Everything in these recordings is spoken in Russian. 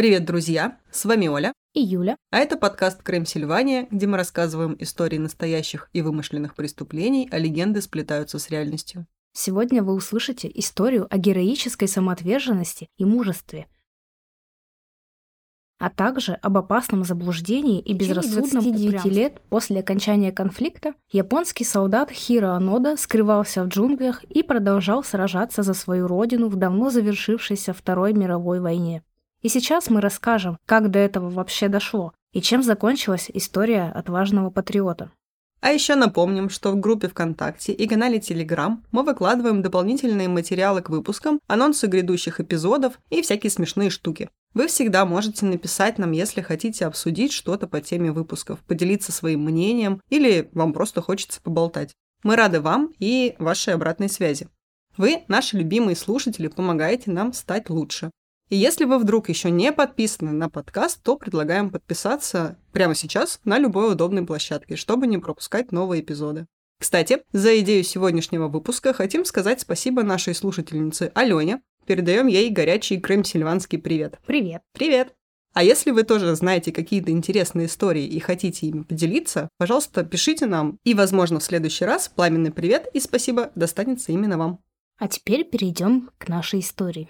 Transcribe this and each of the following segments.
Привет, друзья! С вами Оля. И Юля. А это подкаст «Крым Сильвания», где мы рассказываем истории настоящих и вымышленных преступлений, а легенды сплетаются с реальностью. Сегодня вы услышите историю о героической самоотверженности и мужестве, а также об опасном заблуждении и безрассудном 29 лет после окончания конфликта японский солдат Хиро Анода скрывался в джунглях и продолжал сражаться за свою родину в давно завершившейся Второй мировой войне. И сейчас мы расскажем, как до этого вообще дошло и чем закончилась история отважного патриота. А еще напомним, что в группе ВКонтакте и канале Телеграм мы выкладываем дополнительные материалы к выпускам, анонсы грядущих эпизодов и всякие смешные штуки. Вы всегда можете написать нам, если хотите обсудить что-то по теме выпусков, поделиться своим мнением или вам просто хочется поболтать. Мы рады вам и вашей обратной связи. Вы, наши любимые слушатели, помогаете нам стать лучше. И если вы вдруг еще не подписаны на подкаст, то предлагаем подписаться прямо сейчас на любой удобной площадке, чтобы не пропускать новые эпизоды. Кстати, за идею сегодняшнего выпуска хотим сказать спасибо нашей слушательнице Алене. Передаем ей горячий крым-сильванский привет. Привет. Привет. А если вы тоже знаете какие-то интересные истории и хотите ими поделиться, пожалуйста, пишите нам, и, возможно, в следующий раз пламенный привет и спасибо достанется именно вам. А теперь перейдем к нашей истории.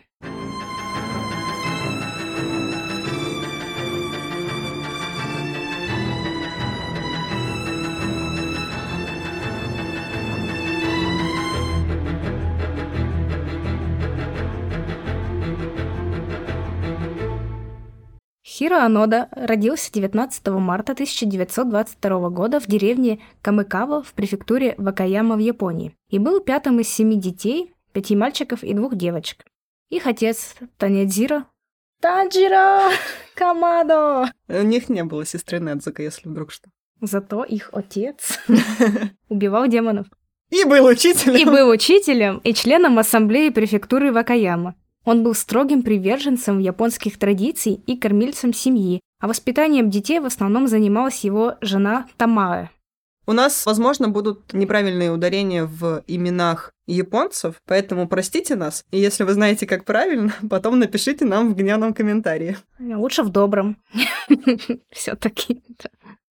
Хиро Анода родился 19 марта 1922 года в деревне Камыкава в префектуре Вакаяма в Японии и был пятым из семи детей, пяти мальчиков и двух девочек. Их отец Танядзиро Танжиро Камадо! У них не было сестры Недзука, если вдруг что. Зато их отец убивал демонов. И был учителем. И был учителем и членом ассамблеи префектуры Вакаяма. Он был строгим приверженцем японских традиций и кормильцем семьи, а воспитанием детей в основном занималась его жена Тамаэ. У нас, возможно, будут неправильные ударения в именах японцев, поэтому простите нас. И если вы знаете, как правильно, потом напишите нам в гневном комментарии. Лучше в добром. Все-таки.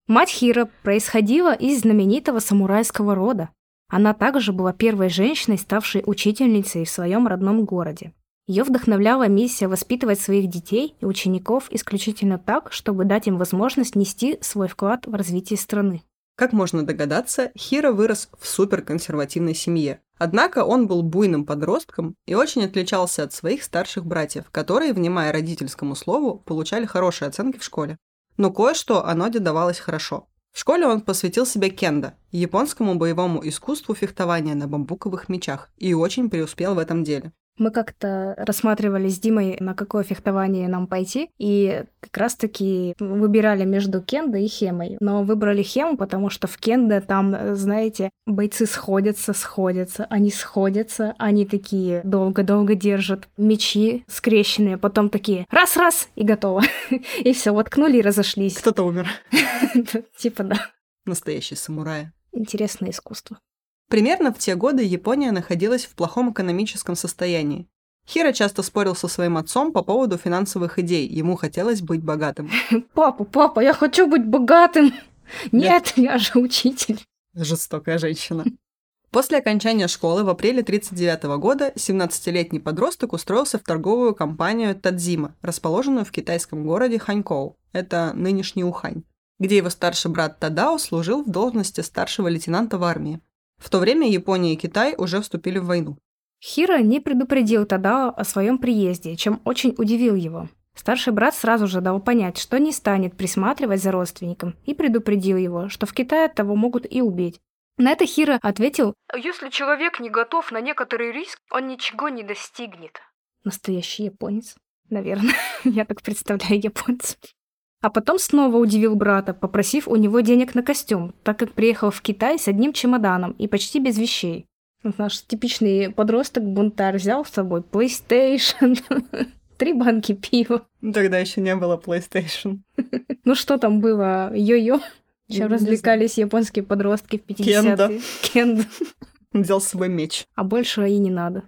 Мать Хира происходила из знаменитого самурайского рода. Она также была первой женщиной, ставшей учительницей в своем родном городе. Ее вдохновляла миссия воспитывать своих детей и учеников исключительно так, чтобы дать им возможность нести свой вклад в развитие страны. Как можно догадаться, Хиро вырос в суперконсервативной семье. Однако он был буйным подростком и очень отличался от своих старших братьев, которые, внимая родительскому слову, получали хорошие оценки в школе. Но кое-что Аноде давалось хорошо. В школе он посвятил себя кендо, японскому боевому искусству фехтования на бамбуковых мечах, и очень преуспел в этом деле. Мы как-то рассматривали с Димой, на какое фехтование нам пойти, и как раз-таки выбирали между кендо и хемой. Но выбрали хему, потому что в кендо там, знаете, бойцы сходятся, сходятся, они сходятся, они такие долго-долго держат мечи скрещенные, потом такие раз-раз и готово. И все, воткнули и разошлись. Кто-то умер. Типа да. Настоящий самурай. Интересное искусство. Примерно в те годы Япония находилась в плохом экономическом состоянии. Хиро часто спорил со своим отцом по поводу финансовых идей. Ему хотелось быть богатым. Папа, папа, я хочу быть богатым. Нет, я же учитель. Жестокая женщина. После окончания школы в апреле 1939 года 17-летний подросток устроился в торговую компанию Тадзима, расположенную в китайском городе Ханькоу. Это нынешний Ухань. где его старший брат Тадао служил в должности старшего лейтенанта в армии. В то время Япония и Китай уже вступили в войну. Хиро не предупредил Тадао о своем приезде, чем очень удивил его. Старший брат сразу же дал понять, что не станет присматривать за родственником, и предупредил его, что в Китае того могут и убить. На это Хиро ответил, «Если человек не готов на некоторый риск, он ничего не достигнет». Настоящий японец. Наверное, я так представляю японцев. А потом снова удивил брата, попросив у него денег на костюм, так как приехал в Китай с одним чемоданом и почти без вещей. Наш типичный подросток-бунтарь взял с собой PlayStation, три банки пива. Тогда еще не было PlayStation. Ну что там было? Йо-йо? Чем развлекались японские подростки в 50-е? Кенда. Взял с собой меч. А больше и не надо.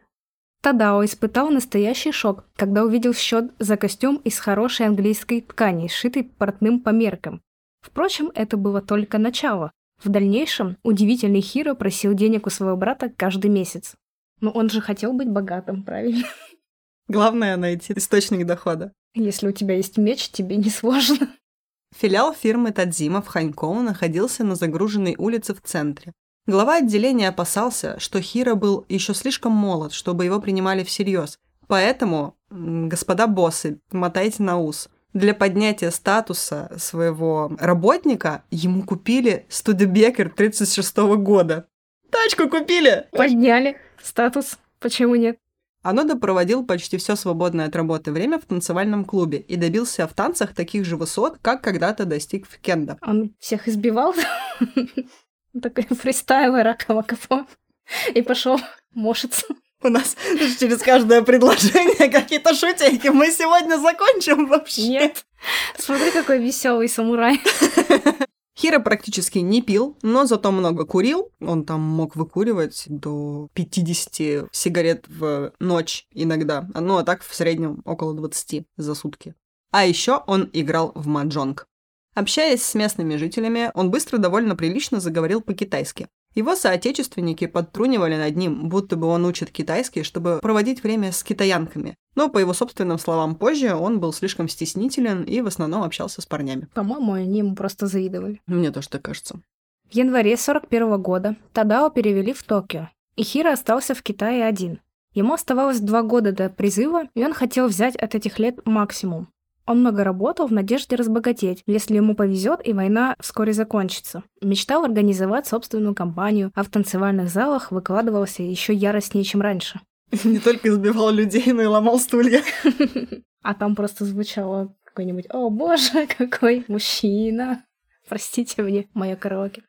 Тадао испытал настоящий шок, когда увидел счет за костюм из хорошей английской ткани, сшитый портным по меркам. Впрочем, это было только начало. В дальнейшем удивительный Хиро просил денег у своего брата каждый месяц. Но он же хотел быть богатым, правильно? Главное найти источник дохода. Если у тебя есть меч, тебе не сложно. Филиал фирмы Тадзима в Ханькоу находился на загруженной улице в центре. Глава отделения опасался, что Хира был еще слишком молод, чтобы его принимали всерьез. Поэтому, господа боссы, мотайте на ус. Для поднятия статуса своего работника ему купили Студебекер 36 года. Тачку купили! Подняли статус. Почему нет? Анода проводил почти все свободное от работы время в танцевальном клубе и добился в танцах таких же высот, как когда-то достиг в кендо. Он всех избивал? Такой фристайлер Акавакафо. И пошел мошиться. У нас через каждое предложение какие-то шутейки. Мы сегодня закончим вообще. Нет. Смотри, какой веселый самурай. Хира практически не пил, но зато много курил. Он там мог выкуривать до 50 сигарет в ночь иногда. Ну, а так в среднем около 20 за сутки. А еще он играл в маджонг. Общаясь с местными жителями, он быстро довольно прилично заговорил по-китайски. Его соотечественники подтрунивали над ним, будто бы он учит китайский, чтобы проводить время с китаянками. Но, по его собственным словам позже, он был слишком стеснителен и в основном общался с парнями. По-моему, они ему просто завидовали. Мне тоже так кажется. В январе 41 года Тадао перевели в Токио, и Хиро остался в Китае один. Ему оставалось два года до призыва, и он хотел взять от этих лет максимум. Он много работал в надежде разбогатеть, если ему повезет и война вскоре закончится. Мечтал организовать собственную компанию, а в танцевальных залах выкладывался еще яростнее, чем раньше. Не только избивал людей, но и ломал стулья. А там просто звучало какой-нибудь «О боже, какой мужчина!» Простите мне, моя караоке.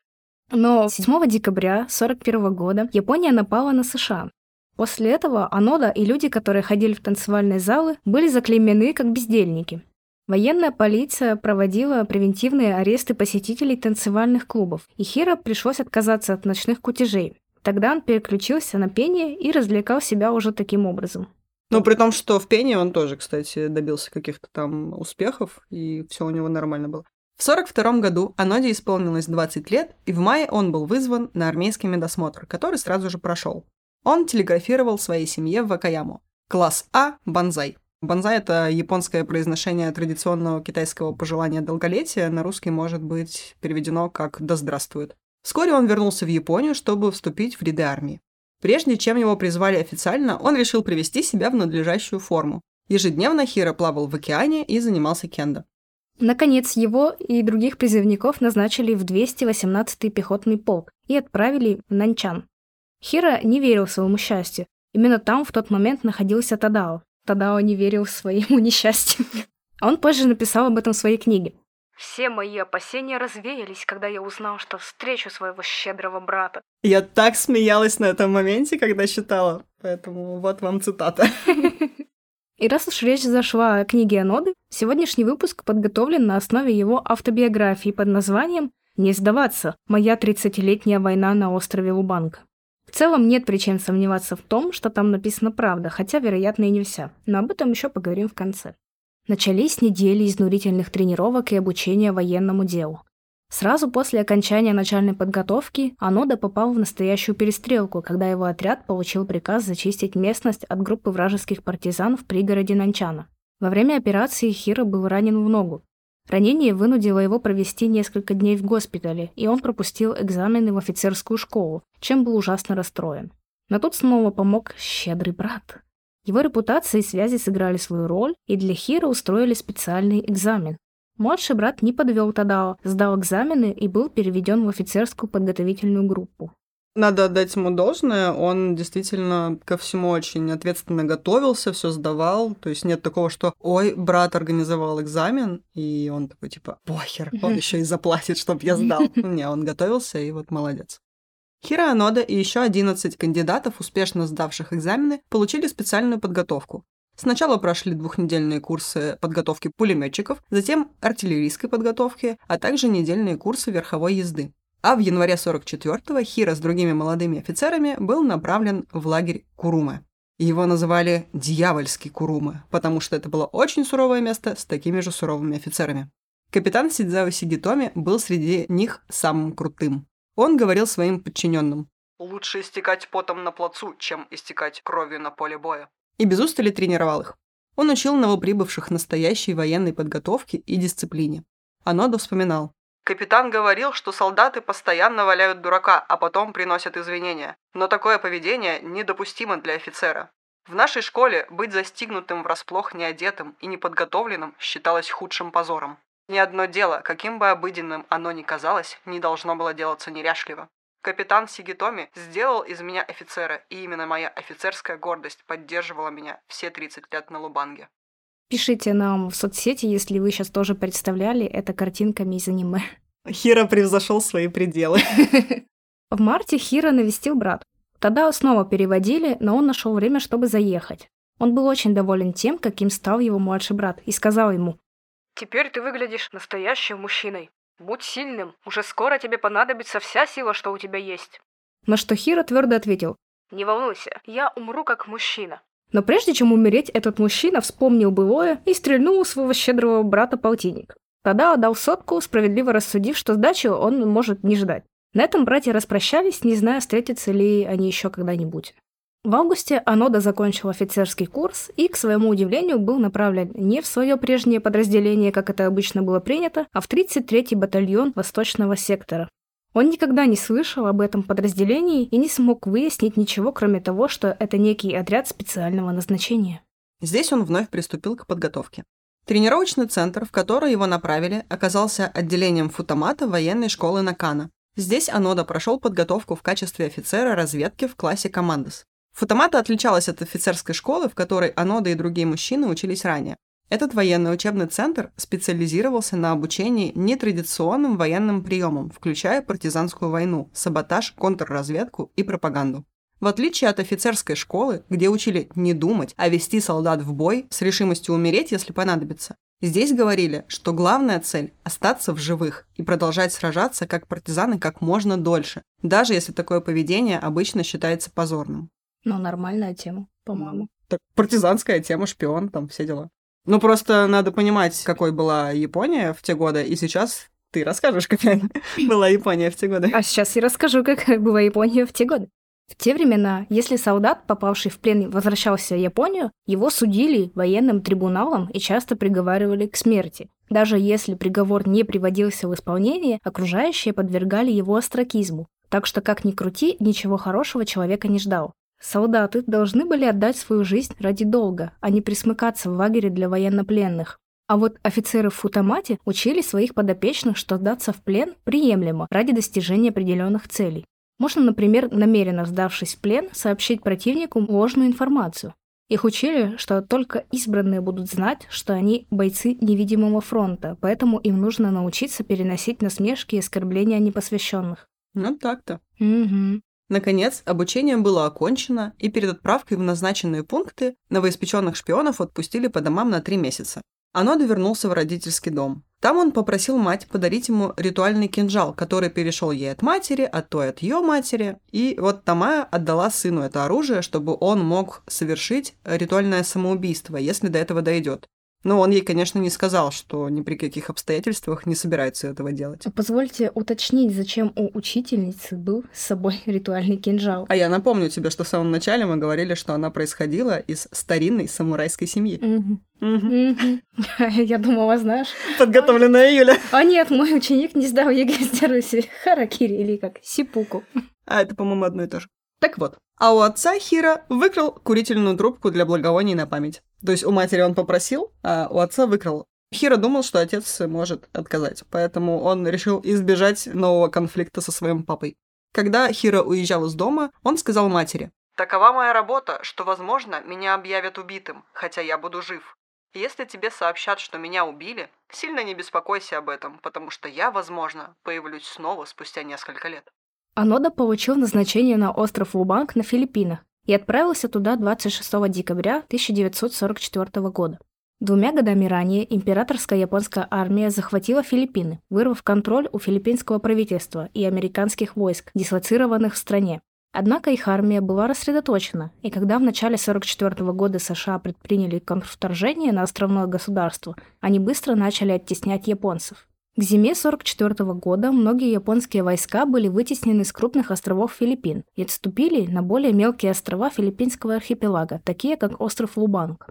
Но 7 декабря 1941 года Япония напала на США. После этого Анода и люди, которые ходили в танцевальные залы, были заклеймены как бездельники. Военная полиция проводила превентивные аресты посетителей танцевальных клубов, и Хиро пришлось отказаться от ночных кутежей. Тогда он переключился на пение и развлекал себя уже таким образом. Ну, при том, что в пении он тоже, кстати, добился каких-то там успехов, и все у него нормально было. В 42 году Аноде исполнилось 20 лет, и в мае он был вызван на армейский медосмотр, который сразу же прошел. Он телеграфировал своей семье в Вакаяму. Класс А – банзай. Банзай — это японское произношение традиционного китайского пожелания долголетия, на русский может быть переведено как «да здравствует». Вскоре он вернулся в Японию, чтобы вступить в ряды армии. Прежде чем его призвали официально, он решил привести себя в надлежащую форму. Ежедневно Хиро плавал в океане и занимался кендо. Наконец, его и других призывников назначили в 218-й пехотный полк и отправили в Нанчан. Хиро не верил своему счастью. Именно там в тот момент находился Тадао, Тадао не верил своему несчастью. Он позже написал об этом в своей книге. Все мои опасения развеялись, когда я узнал, что встречу своего щедрого брата. Я так смеялась на этом моменте, когда читала, поэтому вот вам цитата. И раз уж речь зашла о книге Аноды, сегодняшний выпуск подготовлен на основе его автобиографии под названием «Не сдаваться. Моя 30-летняя война на острове Лубанка». В целом нет причин сомневаться в том, что там написана правда, хотя, вероятно, и не вся. Но об этом еще поговорим в конце. Начались недели изнурительных тренировок и обучения военному делу. Сразу после окончания начальной подготовки Анода попал в настоящую перестрелку, когда его отряд получил приказ зачистить местность от группы вражеских партизан в пригороде Нанчана. Во время операции Хиро был ранен в ногу. Ранение вынудило его провести несколько дней в госпитале, и он пропустил экзамены в офицерскую школу, чем был ужасно расстроен. Но тут снова помог щедрый брат. Его репутация и связи сыграли свою роль, и для Хира устроили специальный экзамен. Младший брат не подвел Тадао, сдал экзамены и был переведен в офицерскую подготовительную группу. Надо отдать ему должное, он действительно ко всему очень ответственно готовился, все сдавал. То есть нет такого, что ой, брат организовал экзамен, и он такой типа, похер, он еще и заплатит, чтобы я сдал. Не, он готовился, и вот молодец. Хиро Анода и еще 11 кандидатов, успешно сдавших экзамены, получили специальную подготовку. Сначала прошли двухнедельные курсы подготовки пулеметчиков, затем артиллерийской подготовки, а также недельные курсы верховой езды. А в январе 44-го Хира с другими молодыми офицерами был направлен в лагерь Курума. Его называли «Дьявольский Курума», потому что это было очень суровое место с такими же суровыми офицерами. Капитан Сидзао Сигитоми был среди них самым крутым. Он говорил своим подчиненным «Лучше истекать потом на плацу, чем истекать кровью на поле боя». И без устали тренировал их. Он учил новоприбывших настоящей военной подготовке и дисциплине. Анодо вспоминал. Капитан говорил, что солдаты постоянно валяют дурака, а потом приносят извинения. Но такое поведение недопустимо для офицера. В нашей школе быть застигнутым врасплох неодетым и неподготовленным считалось худшим позором. Ни одно дело, каким бы обыденным оно ни казалось, не должно было делаться неряшливо. Капитан Сигитоми сделал из меня офицера, и именно моя офицерская гордость поддерживала меня все 30 лет на Лубанге. Пишите нам в соцсети, если вы сейчас тоже представляли это картинками из аниме. Хира превзошел свои пределы. В марте Хира навестил брат. Тогда снова переводили, но он нашел время, чтобы заехать. Он был очень доволен тем, каким стал его младший брат, и сказал ему, «Теперь ты выглядишь настоящим мужчиной. Будь сильным, уже скоро тебе понадобится вся сила, что у тебя есть». На что Хира твердо ответил, «Не волнуйся, я умру как мужчина. Но прежде чем умереть, этот мужчина вспомнил былое и стрельнул своего щедрого брата полтинник. Тогда отдал сотку, справедливо рассудив, что сдачу он может не ждать. На этом братья распрощались, не зная, встретятся ли они еще когда-нибудь. В августе Анода закончил офицерский курс и, к своему удивлению, был направлен не в свое прежнее подразделение, как это обычно было принято, а в 33-й батальон Восточного сектора. Он никогда не слышал об этом подразделении и не смог выяснить ничего, кроме того, что это некий отряд специального назначения. Здесь он вновь приступил к подготовке. Тренировочный центр, в который его направили, оказался отделением футомата военной школы Накана. Здесь Анода прошел подготовку в качестве офицера разведки в классе Командос. Футомата отличалась от офицерской школы, в которой Анода и другие мужчины учились ранее. Этот военный учебный центр специализировался на обучении нетрадиционным военным приемам, включая партизанскую войну, саботаж, контрразведку и пропаганду. В отличие от офицерской школы, где учили не думать, а вести солдат в бой с решимостью умереть, если понадобится, здесь говорили, что главная цель – остаться в живых и продолжать сражаться как партизаны как можно дольше, даже если такое поведение обычно считается позорным. Ну, нормальная тема, по-моему. Так, партизанская тема, шпион, там все дела. Ну, просто надо понимать, какой была Япония в те годы, и сейчас ты расскажешь, какая была Япония в те годы. А сейчас я расскажу, как была Япония в те годы. В те времена, если солдат, попавший в плен, возвращался в Японию, его судили военным трибуналом и часто приговаривали к смерти. Даже если приговор не приводился в исполнение, окружающие подвергали его остракизму. Так что, как ни крути, ничего хорошего человека не ждал. Солдаты должны были отдать свою жизнь ради долга, а не присмыкаться в лагере для военнопленных. А вот офицеры в футамате учили своих подопечных, что сдаться в плен приемлемо ради достижения определенных целей. Можно, например, намеренно сдавшись в плен, сообщить противнику ложную информацию. Их учили, что только избранные будут знать, что они бойцы невидимого фронта, поэтому им нужно научиться переносить насмешки и оскорбления непосвященных. Ну так-то. Угу. Наконец, обучение было окончено, и перед отправкой в назначенные пункты новоиспеченных шпионов отпустили по домам на три месяца. Анода вернулся в родительский дом. Там он попросил мать подарить ему ритуальный кинжал, который перешел ей от матери, а той от ее матери. И вот Тамая отдала сыну это оружие, чтобы он мог совершить ритуальное самоубийство, если до этого дойдет. Но он ей, конечно, не сказал, что ни при каких обстоятельствах не собирается этого делать. Позвольте уточнить, зачем у учительницы был с собой ритуальный кинжал. А я напомню тебе, что в самом начале мы говорили, что она происходила из старинной самурайской семьи. Мгм. Мгм. Я думала, знаешь. Подготовленная Юля. А нет, мой ученик не сдал ЕГЭ с. Харакири или как? Сэппуку. А это, по-моему, одно и то же. Так вот. А у отца Хиро выкрал курительную трубку для благовоний на память. То есть у матери он попросил, а у отца выкрал. Хира думал, что отец может отказать, поэтому он решил избежать нового конфликта со своим папой. Когда Хира уезжал из дома, он сказал матери, «Такова моя работа, что, возможно, меня объявят убитым, хотя я буду жив. Если тебе сообщат, что меня убили, сильно не беспокойся об этом, потому что я, возможно, появлюсь снова спустя несколько лет». Анода получил назначение на остров Лубанг на Филиппинах и отправился туда 26 декабря 1944 года. Двумя годами ранее императорская японская армия захватила Филиппины, вырвав контроль у филиппинского правительства и американских войск, дислоцированных в стране. Однако их армия была рассредоточена, и когда в начале 1944 года США предприняли контрвторжение на островное государство, они быстро начали оттеснять японцев. К зиме 1944 года многие японские войска были вытеснены с крупных островов Филиппин и отступили на более мелкие острова филиппинского архипелага, такие как остров Лубанг.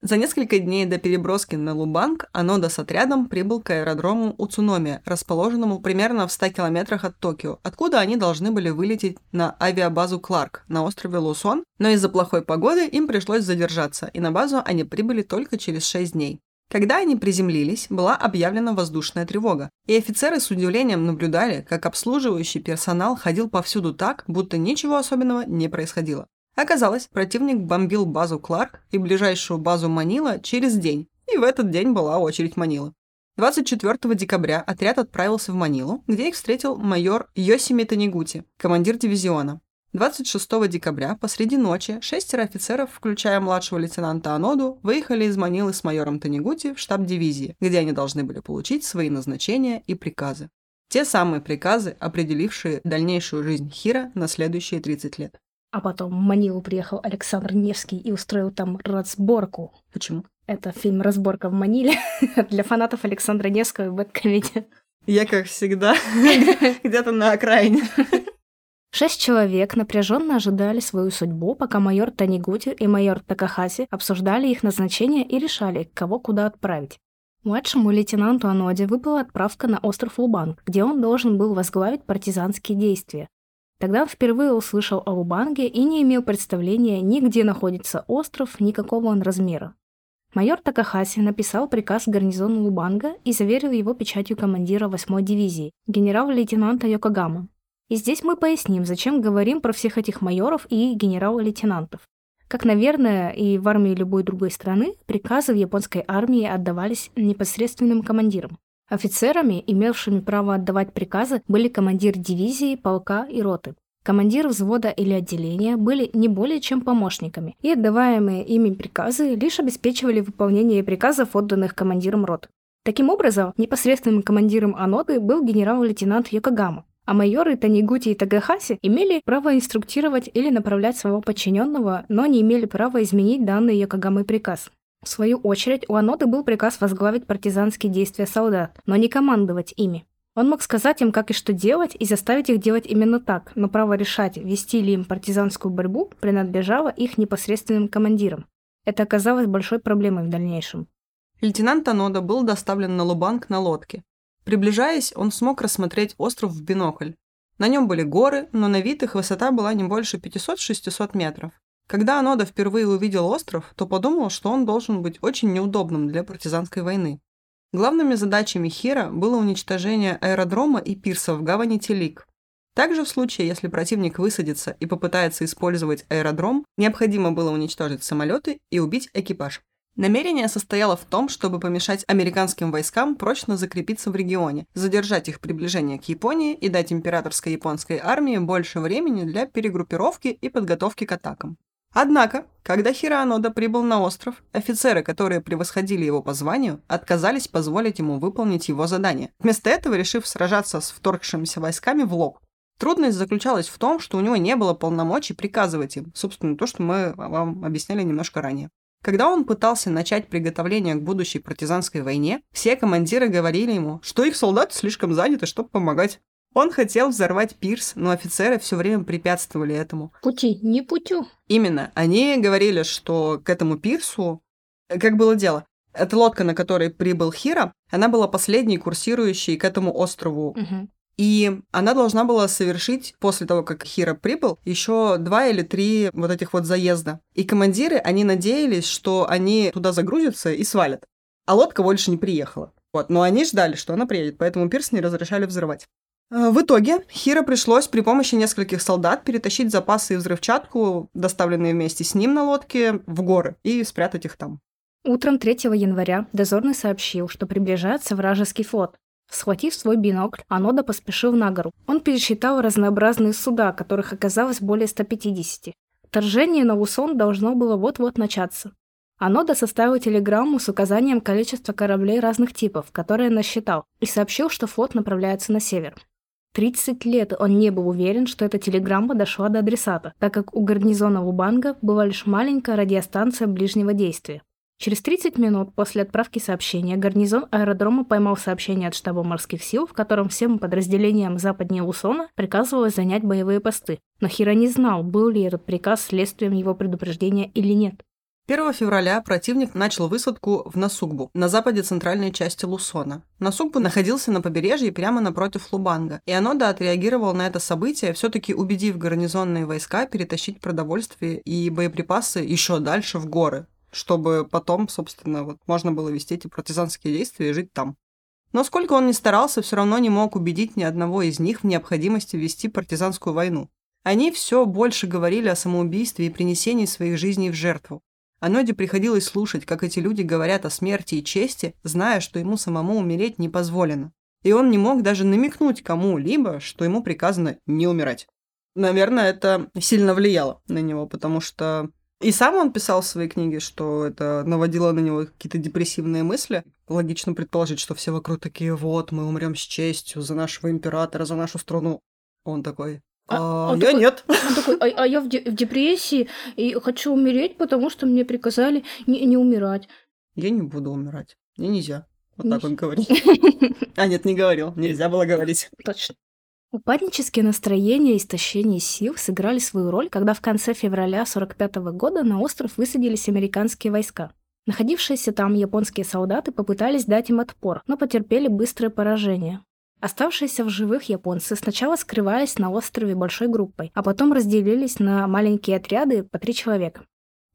За несколько дней до переброски на Лубанг Анода с отрядом прибыл к аэродрому Уцуноми, расположенному примерно в 100 километрах от Токио, откуда они должны были вылететь на авиабазу Кларк на острове Лусон, но из-за плохой погоды им пришлось задержаться, и на базу они прибыли только через 6 дней. Когда они приземлились, была объявлена воздушная тревога, и офицеры с удивлением наблюдали, как обслуживающий персонал ходил повсюду так, будто ничего особенного не происходило. Оказалось, противник бомбил базу Кларк и ближайшую базу Манила через день, и в этот день была очередь Манилы. 24 декабря отряд отправился в Манилу, где их встретил майор Йосими Танигути, командир дивизиона. 26 декабря посреди ночи шестеро офицеров, включая младшего лейтенанта Аноду, выехали из Манилы с майором Танигути в штаб дивизии, где они должны были получить свои назначения и приказы. Те самые приказы, определившие дальнейшую жизнь Хира на следующие 30 лет. А потом в Манилу приехал Александр Невский и устроил там разборку. Почему? Это фильм «Разборка в Маниле» для фанатов Александра Невского и Бэткомедия. Я, как всегда, где-то на окраине. Шесть человек напряженно ожидали свою судьбу, пока майор Танигути и майор Такахаси обсуждали их назначение и решали, кого куда отправить. Младшему лейтенанту Аноде выпала отправка на остров Лубанг, где он должен был возглавить партизанские действия. Тогда он впервые услышал о Лубанге и не имел представления ни где находится остров, ни какого он размера. Майор Такахаси написал приказ гарнизону Лубанга и заверил его печатью командира 8-й дивизии, генерал-лейтенанта Йокогама. И здесь мы поясним, зачем говорим про всех этих майоров и генерал-лейтенантов. Как, наверное, и в армии любой другой страны, приказы в японской армии отдавались непосредственным командирам. Офицерами, имевшими право отдавать приказы, были командир дивизии, полка и роты. Командир взвода или отделения были не более чем помощниками, и отдаваемые ими приказы лишь обеспечивали выполнение приказов, отданных командиром рот. Таким образом, непосредственным командиром Аноды был генерал-лейтенант Йокогама, а майоры Танигути и Тагахаси имели право инструктировать или направлять своего подчиненного, но не имели права изменить данный Йокогамой приказ. В свою очередь, у Аноды был приказ возглавить партизанские действия солдат, но не командовать ими. Он мог сказать им, как и что делать, и заставить их делать именно так, но право решать, вести ли им партизанскую борьбу, принадлежало их непосредственным командирам. Это оказалось большой проблемой в дальнейшем. Лейтенант Анода был доставлен на Лубанг на лодке. Приближаясь, он смог рассмотреть остров в бинокль. На нем были горы, но на вид их высота была не больше 500-600 метров. Когда Анода впервые увидел остров, то подумал, что он должен быть очень неудобным для партизанской войны. Главными задачами Хира было уничтожение аэродрома и пирса в гавани Телик. Также в случае, если противник высадится и попытается использовать аэродром, необходимо было уничтожить самолеты и убить экипаж. Намерение состояло в том, чтобы помешать американским войскам прочно закрепиться в регионе, задержать их приближение к Японии и дать императорской японской армии больше времени для перегруппировки и подготовки к атакам. Однако, когда Хиранода прибыл на остров, офицеры, которые превосходили его по званию, отказались позволить ему выполнить его задание, вместо этого решив сражаться с вторгшимися войсками в лоб. Трудность заключалась в том, что у него не было полномочий приказывать им, собственно, то, что мы вам объясняли немножко ранее. Когда он пытался начать приготовление к будущей партизанской войне, все командиры говорили ему, что их солдаты слишком заняты, чтобы помогать. Он хотел взорвать пирс, но офицеры все время препятствовали этому. Пути не путю. Именно. Они говорили, что к этому пирсу... Как было дело? Эта лодка, на которой прибыл Хира, она была последней курсирующей к этому острову. Угу. И она должна была совершить, после того, как Хира прибыл, еще два или три вот этих вот заезда. И командиры, они надеялись, что они туда загрузятся и свалят. А лодка больше не приехала. Вот. Но они ждали, что она приедет, поэтому пирс не разрешали взрывать. А, в итоге Хира пришлось при помощи нескольких солдат перетащить запасы и взрывчатку, доставленные вместе с ним на лодке, в горы и спрятать их там. Утром 3 января дозорный сообщил, что приближается вражеский флот. Схватив свой бинокль, Анода поспешил на гору. Он пересчитал разнообразные суда, которых оказалось более 150. Вторжение на Лусон должно было вот-вот начаться. Анода составил телеграмму с указанием количества кораблей разных типов, которые насчитал, и сообщил, что флот направляется на север. 30 лет он не был уверен, что эта телеграмма дошла до адресата, так как у гарнизона Лубанга была лишь маленькая радиостанция ближнего действия. Через 30 минут после отправки сообщения гарнизон аэродрома поймал сообщение от штаба морских сил, в котором всем подразделениям западнее Лусона приказывалось занять боевые посты. Но Хира не знал, был ли этот приказ следствием его предупреждения или нет. 1 февраля противник начал высадку в Насугбу, на западе центральной части Лусона. Насугбу находился на побережье прямо напротив Лубанга, и Анода отреагировал на это событие, все-таки убедив гарнизонные войска перетащить продовольствие и боеприпасы еще дальше в горы, чтобы потом, собственно, вот можно было вести эти партизанские действия и жить там. Но сколько он ни старался, все равно не мог убедить ни одного из них в необходимости вести партизанскую войну. Они все больше говорили о самоубийстве и принесении своих жизней в жертву. А Ноде приходилось слушать, как эти люди говорят о смерти и чести, зная, что ему самому умереть не позволено. И он не мог даже намекнуть кому-либо, что ему приказано не умирать. Наверное, это сильно влияло на него, потому что и сам он писал в своей книге, что это наводило на него какие-то депрессивные мысли. Логично предположить, что все вокруг такие, вот, мы умрем с честью за нашего императора, за нашу страну. Он такой, а, а, я такой, нет. Он такой, а, а я в, де- в депрессии и хочу умереть, потому что мне приказали не, не умирать. Я не буду умирать. Мне нельзя. Вот так он говорит. А нет, не говорил. Нельзя было говорить. Точно. Упаднические настроения и истощение сил сыграли свою роль, когда в конце февраля 45 года на остров высадились американские войска. Находившиеся там японские солдаты попытались дать им отпор, но потерпели быстрое поражение. Оставшиеся в живых японцы сначала скрывались на острове большой группой, а потом разделились на маленькие отряды по три человека.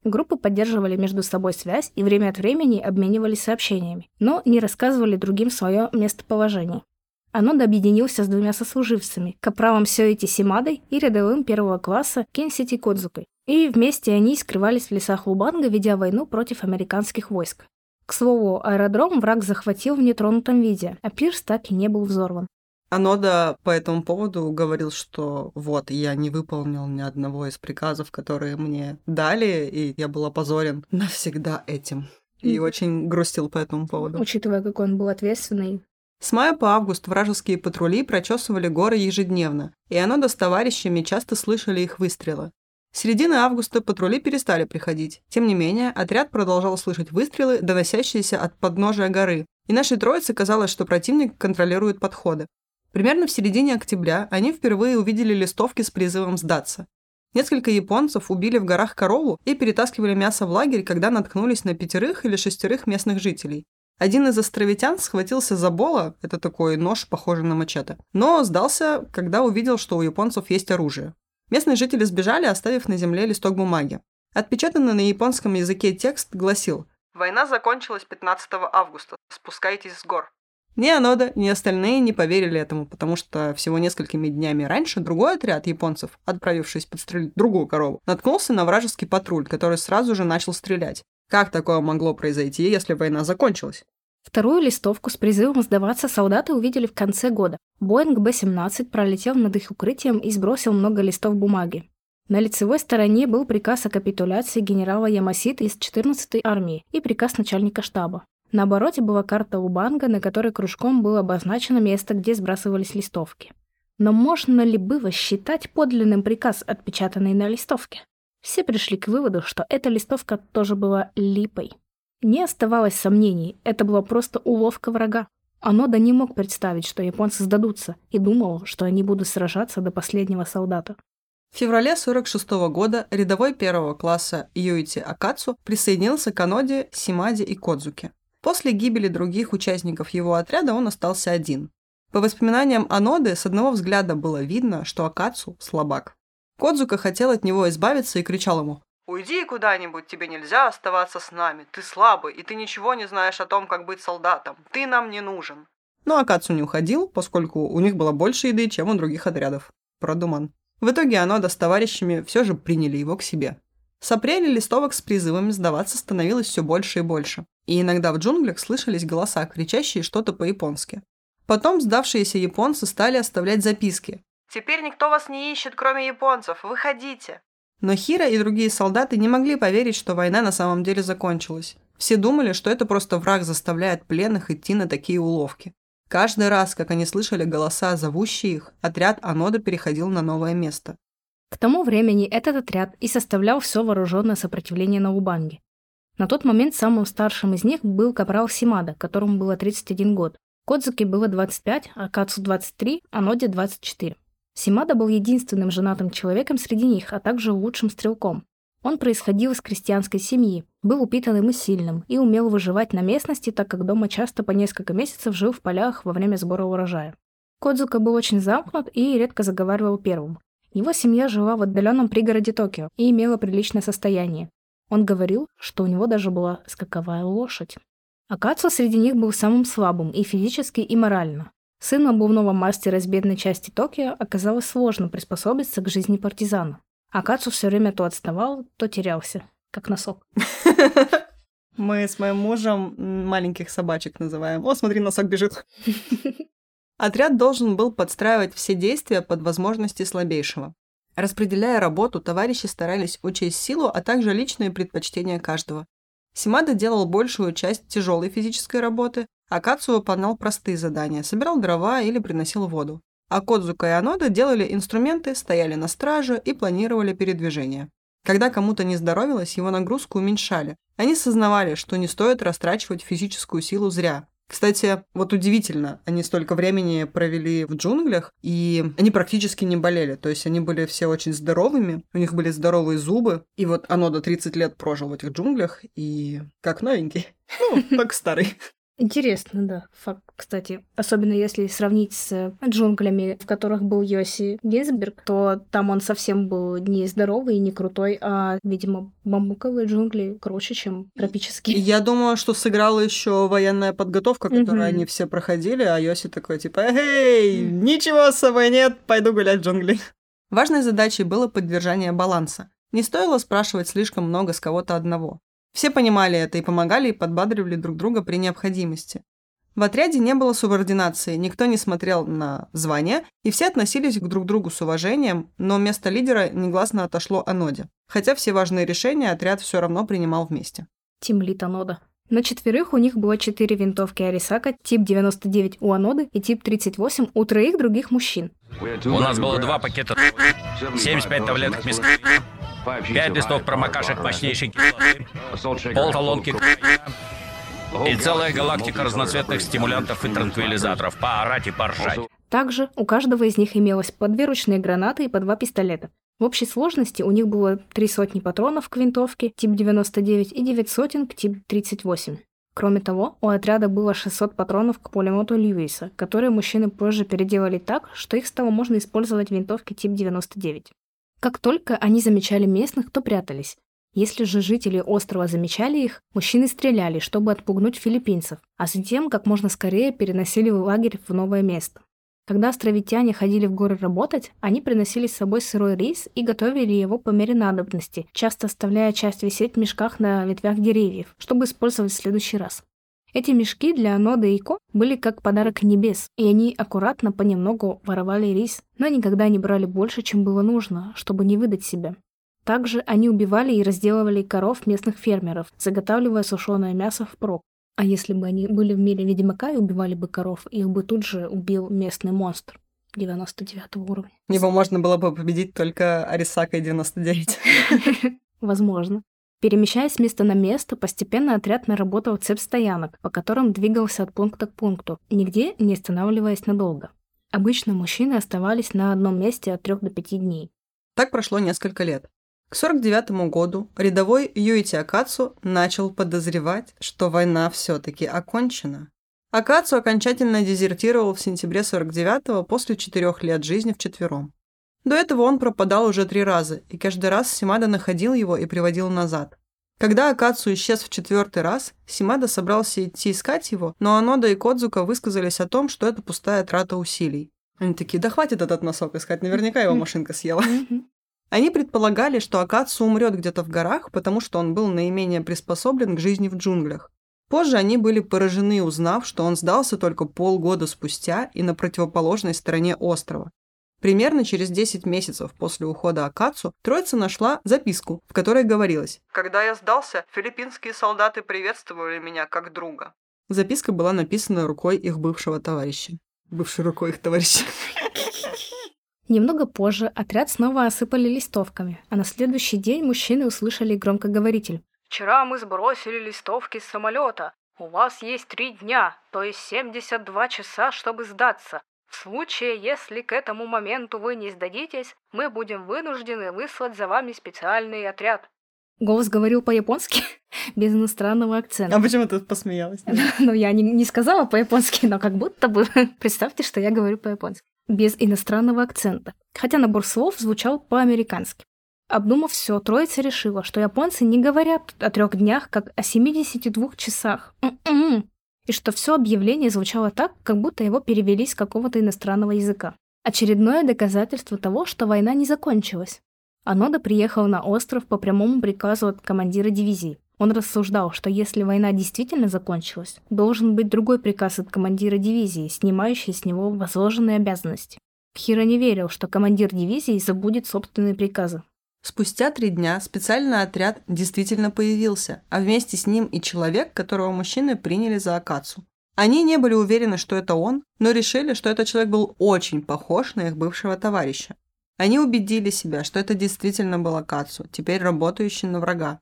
Группы поддерживали между собой связь и время от времени обменивались сообщениями, но не рассказывали другим свое местоположение. Анод объединился с двумя сослуживцами, капралом Сёити Симадой и рядовым первого класса Кенсити Кодзукой. И вместе они скрывались в лесах Лубанга, ведя войну против американских войск. К слову, аэродром враг захватил в нетронутом виде, а пирс так и не был взорван. Анода по этому поводу говорил, что вот, я не выполнил ни одного из приказов, которые мне дали, и я был опозорен навсегда этим. И очень грустил по этому поводу. Учитывая, какой он был ответственный. С мая по август вражеские патрули прочесывали горы ежедневно, и Анода с товарищами часто слышали их выстрелы. С середины августа патрули перестали приходить. Тем не менее, отряд продолжал слышать выстрелы, доносящиеся от подножия горы, и нашей троице казалось, что противник контролирует подходы. Примерно в середине октября они впервые увидели листовки с призывом сдаться. Несколько японцев убили в горах корову и перетаскивали мясо в лагерь, когда наткнулись на пятерых или шестерых местных жителей. Один из островитян схватился за бола, это такой нож, похожий на мачете, но сдался, когда увидел, что у японцев есть оружие. Местные жители сбежали, оставив на земле листок бумаги. Отпечатанный на японском языке текст гласил «Война закончилась 15 августа. Спускайтесь с гор». Ни Анода, ни остальные не поверили этому, потому что всего несколькими днями раньше другой отряд японцев, отправившись подстрелить другую корову, наткнулся на вражеский патруль, который сразу же начал стрелять. Как такое могло произойти, если война закончилась? Вторую листовку с призывом сдаваться солдаты увидели в конце года. Боинг Б-17 пролетел над их укрытием и сбросил много листов бумаги. На лицевой стороне был приказ о капитуляции генерала Ямасита из 14-й армии и приказ начальника штаба. На обороте была карта Убанга, на которой кружком было обозначено место, где сбрасывались листовки. Но можно ли было считать подлинным приказ, отпечатанный на листовке? Все пришли к выводу, что эта листовка тоже была липой. Не оставалось сомнений, это была просто уловка врага. Анода не мог представить, что японцы сдадутся, и думал, что они будут сражаться до последнего солдата. В феврале 46 года рядовой первого класса Юити Акацу присоединился к Аноде, Симаде и Кодзуке. После гибели других участников его отряда он остался один. По воспоминаниям Аноды, с одного взгляда было видно, что Акацу – слабак. Кодзука хотел от него избавиться и кричал ему «Уйди куда-нибудь, тебе нельзя оставаться с нами, ты слабый, и ты ничего не знаешь о том, как быть солдатом, ты нам не нужен». Но Акацу не уходил, поскольку у них было больше еды, чем у других отрядов. Продуман. В итоге Анода с товарищами все же приняли его к себе. С апреля листовок с призывами сдаваться становилось все больше и больше. И иногда в джунглях слышались голоса, кричащие что-то по-японски. Потом сдавшиеся японцы стали оставлять записки. «Теперь никто вас не ищет, кроме японцев. Выходите!» Но Хира и другие солдаты не могли поверить, что война на самом деле закончилась. Все думали, что это просто враг заставляет пленных идти на такие уловки. Каждый раз, как они слышали голоса, зовущие их, отряд Анода переходил на новое место. К тому времени этот отряд и составлял все вооруженное сопротивление на Убанге. На тот момент самым старшим из них был капрал Симада, которому было 31 год. Кодзуки было 25, а Кацу 23, а Ноде 24. Симада был единственным женатым человеком среди них, а также лучшим стрелком. Он происходил из крестьянской семьи, был упитанным и сильным и умел выживать на местности, так как дома часто по несколько месяцев жил в полях во время сбора урожая. Кодзука был очень замкнут и редко заговаривал первым. Его семья жила в отдаленном пригороде Токио и имела приличное состояние. Он говорил, что у него даже была скаковая лошадь. Акацу среди них был самым слабым и физически, и морально. Сын обувного мастера из бедной части Токио оказалось сложно приспособиться к жизни партизана. Акацу все время то отставал, то терялся, как носок. Мы с моим мужем маленьких собачек называем. О, смотри, носок бежит. Отряд должен был подстраивать все действия под возможности слабейшего. Распределяя работу, товарищи старались учесть силу, а также личные предпочтения каждого. Симада делал большую часть тяжелой физической работы, а Кацу выполнял простые задания, собирал дрова или приносил воду а Кодзука и Анода делали инструменты, стояли на страже и планировали передвижение. Когда кому-то не здоровилось, его нагрузку уменьшали. Они сознавали, что не стоит растрачивать физическую силу зря. Кстати, вот удивительно, они столько времени провели в джунглях, и они практически не болели. То есть они были все очень здоровыми, у них были здоровые зубы. И вот Анода 30 лет прожил в этих джунглях, и как новенький. Ну, так старый. Интересно, да, факт, кстати. Особенно если сравнить с джунглями, в которых был Йоси Гейзберг, то там он совсем был не здоровый и не крутой, а, видимо, бамбуковые джунгли круче, чем тропические. Я думаю, что сыграла еще военная подготовка, которую они все проходили, а Йоси такой типа «Эй, ничего с собой нет, пойду гулять в джунгли». Важной задачей было поддержание баланса. Не стоило спрашивать слишком много с кого-то одного. Все понимали это и помогали и подбадривали друг друга при необходимости. В отряде не было субординации, никто не смотрел на звание, и все относились к друг другу с уважением, но место лидера негласно отошло Аноде. Хотя все важные решения отряд все равно принимал вместе. Тимлит Анода. На четверых у них было четыре винтовки Арисака, тип 99 у Аноды и тип 38 у троих других мужчин. У нас было два пакета, 75 таблеток мяса, Пять листов промокашек мощнейшей пол колонки и целая галактика разноцветных стимулянтов и транквилизаторов. Поорать и поржать. Также у каждого из них имелось по две ручные гранаты и по два пистолета. В общей сложности у них было три сотни патронов к винтовке тип 99 и 9 сотен к тип 38. Кроме того, у отряда было 600 патронов к пулемету Льюиса, которые мужчины позже переделали так, что их стало можно использовать в винтовке тип 99. Как только они замечали местных, то прятались. Если же жители острова замечали их, мужчины стреляли, чтобы отпугнуть филиппинцев, а затем как можно скорее переносили лагерь в новое место. Когда островитяне ходили в горы работать, они приносили с собой сырой рис и готовили его по мере надобности, часто оставляя часть висеть в мешках на ветвях деревьев, чтобы использовать в следующий раз. Эти мешки для Ноды и Ко были как подарок небес, и они аккуратно понемногу воровали рис, но никогда не брали больше, чем было нужно, чтобы не выдать себя. Также они убивали и разделывали коров местных фермеров, заготавливая сушеное мясо впрок. А если бы они были в мире Ведьмака и убивали бы коров, их бы тут же убил местный монстр. 99 уровня. Его можно было бы победить только Арисакой 99. Возможно. Перемещаясь с места на место, постепенно отряд наработал цепь стоянок, по которым двигался от пункта к пункту, нигде не останавливаясь надолго. Обычно мужчины оставались на одном месте от 3 до 5 дней. Так прошло несколько лет. К 49 году рядовой Юити Акацу начал подозревать, что война все-таки окончена. Акацу окончательно дезертировал в сентябре 49-го после четырех лет жизни вчетвером. До этого он пропадал уже три раза, и каждый раз Симада находил его и приводил назад. Когда Акацу исчез в четвертый раз, Симада собрался идти искать его, но Анода и Кодзука высказались о том, что это пустая трата усилий. Они такие, да хватит этот носок искать, наверняка его машинка съела. Они предполагали, что Акацу умрет где-то в горах, потому что он был наименее приспособлен к жизни в джунглях. Позже они были поражены, узнав, что он сдался только полгода спустя и на противоположной стороне острова. Примерно через 10 месяцев после ухода Акацу троица нашла записку, в которой говорилось «Когда я сдался, филиппинские солдаты приветствовали меня как друга». Записка была написана рукой их бывшего товарища. Бывшей рукой их товарища. Немного позже отряд снова осыпали листовками, а на следующий день мужчины услышали громкоговоритель. Вчера мы сбросили листовки с самолета. У вас есть три дня, то есть 72 часа, чтобы сдаться. В случае, если к этому моменту вы не сдадитесь, мы будем вынуждены выслать за вами специальный отряд. Голос говорил по-японски, без иностранного акцента. А почему ты посмеялась? Ну, я не, не сказала по-японски, но как будто бы... Представьте, что я говорю по-японски. Без иностранного акцента. Хотя набор слов звучал по-американски. Обдумав все, троица решила, что японцы не говорят о трех днях, как о 72 часах. М-м-м. И что все объявление звучало так, как будто его перевели с какого-то иностранного языка. Очередное доказательство того, что война не закончилась. Анода приехал на остров по прямому приказу от командира дивизии. Он рассуждал, что если война действительно закончилась, должен быть другой приказ от командира дивизии, снимающий с него возложенные обязанности. Хиро не верил, что командир дивизии забудет собственные приказы. Спустя три дня специальный отряд действительно появился, а вместе с ним и человек, которого мужчины приняли за Акацу. Они не были уверены, что это он, но решили, что этот человек был очень похож на их бывшего товарища. Они убедили себя, что это действительно был Акацу, теперь работающий на врага.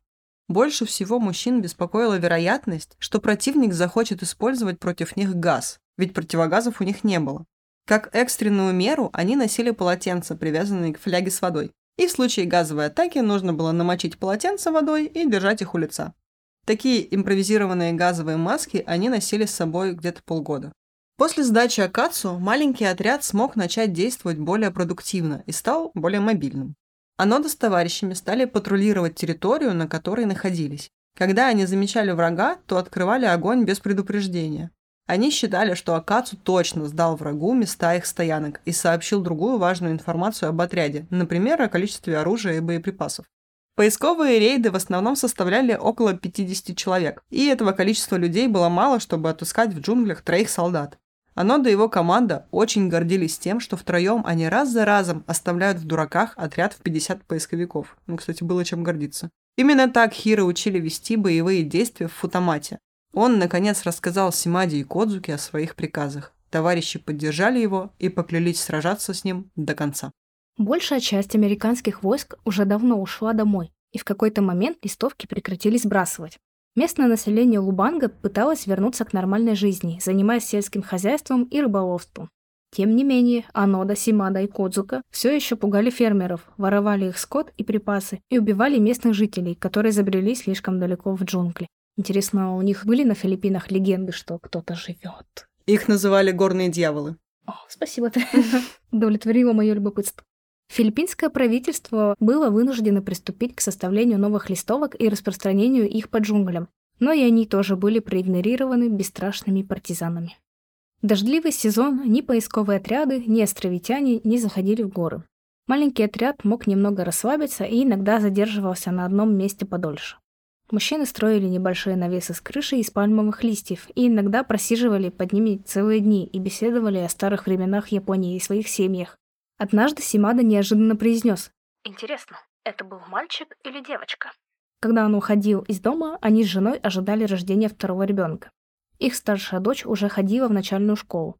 Больше всего мужчин беспокоила вероятность, что противник захочет использовать против них газ, ведь противогазов у них не было. Как экстренную меру они носили полотенца, привязанные к фляге с водой. И в случае газовой атаки нужно было намочить полотенце водой и держать их у лица. Такие импровизированные газовые маски они носили с собой где-то полгода. После сдачи Акацу маленький отряд смог начать действовать более продуктивно и стал более мобильным. Анода с товарищами стали патрулировать территорию, на которой находились. Когда они замечали врага, то открывали огонь без предупреждения. Они считали, что Акацу точно сдал врагу места их стоянок и сообщил другую важную информацию об отряде, например, о количестве оружия и боеприпасов. Поисковые рейды в основном составляли около 50 человек, и этого количества людей было мало, чтобы отыскать в джунглях троих солдат. Анода и его команда очень гордились тем, что втроем они раз за разом оставляют в дураках отряд в 50 поисковиков. Ну, кстати, было чем гордиться. Именно так Хиро учили вести боевые действия в Футамате. Он, наконец, рассказал Симаде и Кодзуке о своих приказах. Товарищи поддержали его и поклялись сражаться с ним до конца. Большая часть американских войск уже давно ушла домой, и в какой-то момент листовки прекратили сбрасывать. Местное население Лубанга пыталось вернуться к нормальной жизни, занимаясь сельским хозяйством и рыболовством. Тем не менее, Анода, Симада и Кодзука все еще пугали фермеров, воровали их скот и припасы и убивали местных жителей, которые забрели слишком далеко в джунгли. Интересно, у них были на Филиппинах легенды, что кто-то живет? Их называли горные дьяволы. О, спасибо, ты удовлетворила мое любопытство. Филиппинское правительство было вынуждено приступить к составлению новых листовок и распространению их по джунглям, но и они тоже были проигнорированы бесстрашными партизанами. В дождливый сезон ни поисковые отряды, ни островитяне не заходили в горы. Маленький отряд мог немного расслабиться и иногда задерживался на одном месте подольше. Мужчины строили небольшие навесы с крышей из пальмовых листьев и иногда просиживали под ними целые дни и беседовали о старых временах Японии и своих семьях. Однажды Симада неожиданно произнес. Интересно, это был мальчик или девочка? Когда он уходил из дома, они с женой ожидали рождения второго ребенка. Их старшая дочь уже ходила в начальную школу.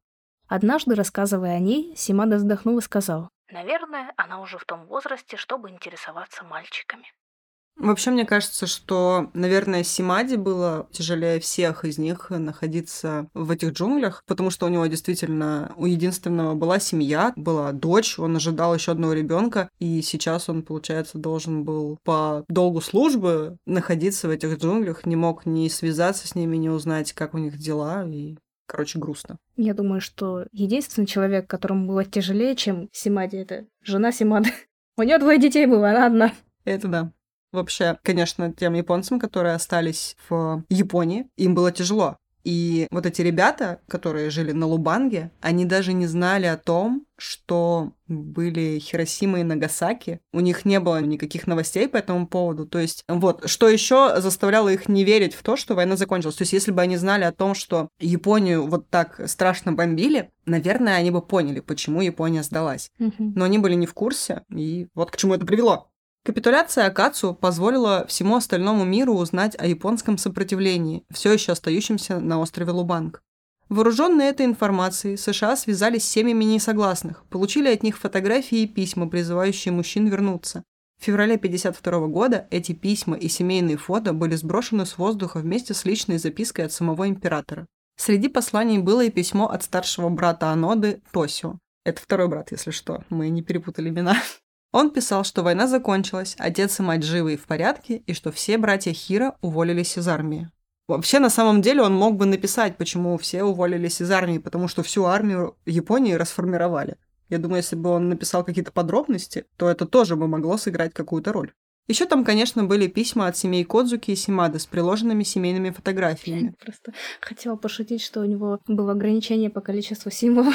Однажды, рассказывая о ней, Симада вздохнул и сказал, Наверное, она уже в том возрасте, чтобы интересоваться мальчиками. Вообще, мне кажется, что, наверное, Симади было тяжелее всех из них находиться в этих джунглях, потому что у него действительно у единственного была семья, была дочь, он ожидал еще одного ребенка, и сейчас он, получается, должен был по долгу службы находиться в этих джунглях, не мог ни связаться с ними, ни узнать, как у них дела, и Короче, грустно. Я думаю, что единственный человек, которому было тяжелее, чем Симади, это жена Симады. У нее двое детей было, она одна. Это да. Вообще, конечно, тем японцам, которые остались в Японии, им было тяжело. И вот эти ребята, которые жили на Лубанге, они даже не знали о том, что были Хиросима и Нагасаки. У них не было никаких новостей по этому поводу. То есть, вот, что еще заставляло их не верить в то, что война закончилась. То есть, если бы они знали о том, что Японию вот так страшно бомбили, наверное, они бы поняли, почему Япония сдалась. Но они были не в курсе, и вот к чему это привело. Капитуляция Акацу позволила всему остальному миру узнать о японском сопротивлении, все еще остающемся на острове Лубанг. Вооруженные этой информацией, США связались с семьями несогласных, получили от них фотографии и письма, призывающие мужчин вернуться. В феврале 1952 года эти письма и семейные фото были сброшены с воздуха вместе с личной запиской от самого императора. Среди посланий было и письмо от старшего брата Аноды Тосио. Это второй брат, если что, мы не перепутали имена. Он писал, что война закончилась, отец и мать живы и в порядке, и что все братья Хира уволились из армии. Вообще, на самом деле, он мог бы написать, почему все уволились из армии, потому что всю армию Японии расформировали. Я думаю, если бы он написал какие-то подробности, то это тоже бы могло сыграть какую-то роль. Еще там, конечно, были письма от семей Кодзуки и Симады с приложенными семейными фотографиями. Просто хотела пошутить, что у него было ограничение по количеству символов.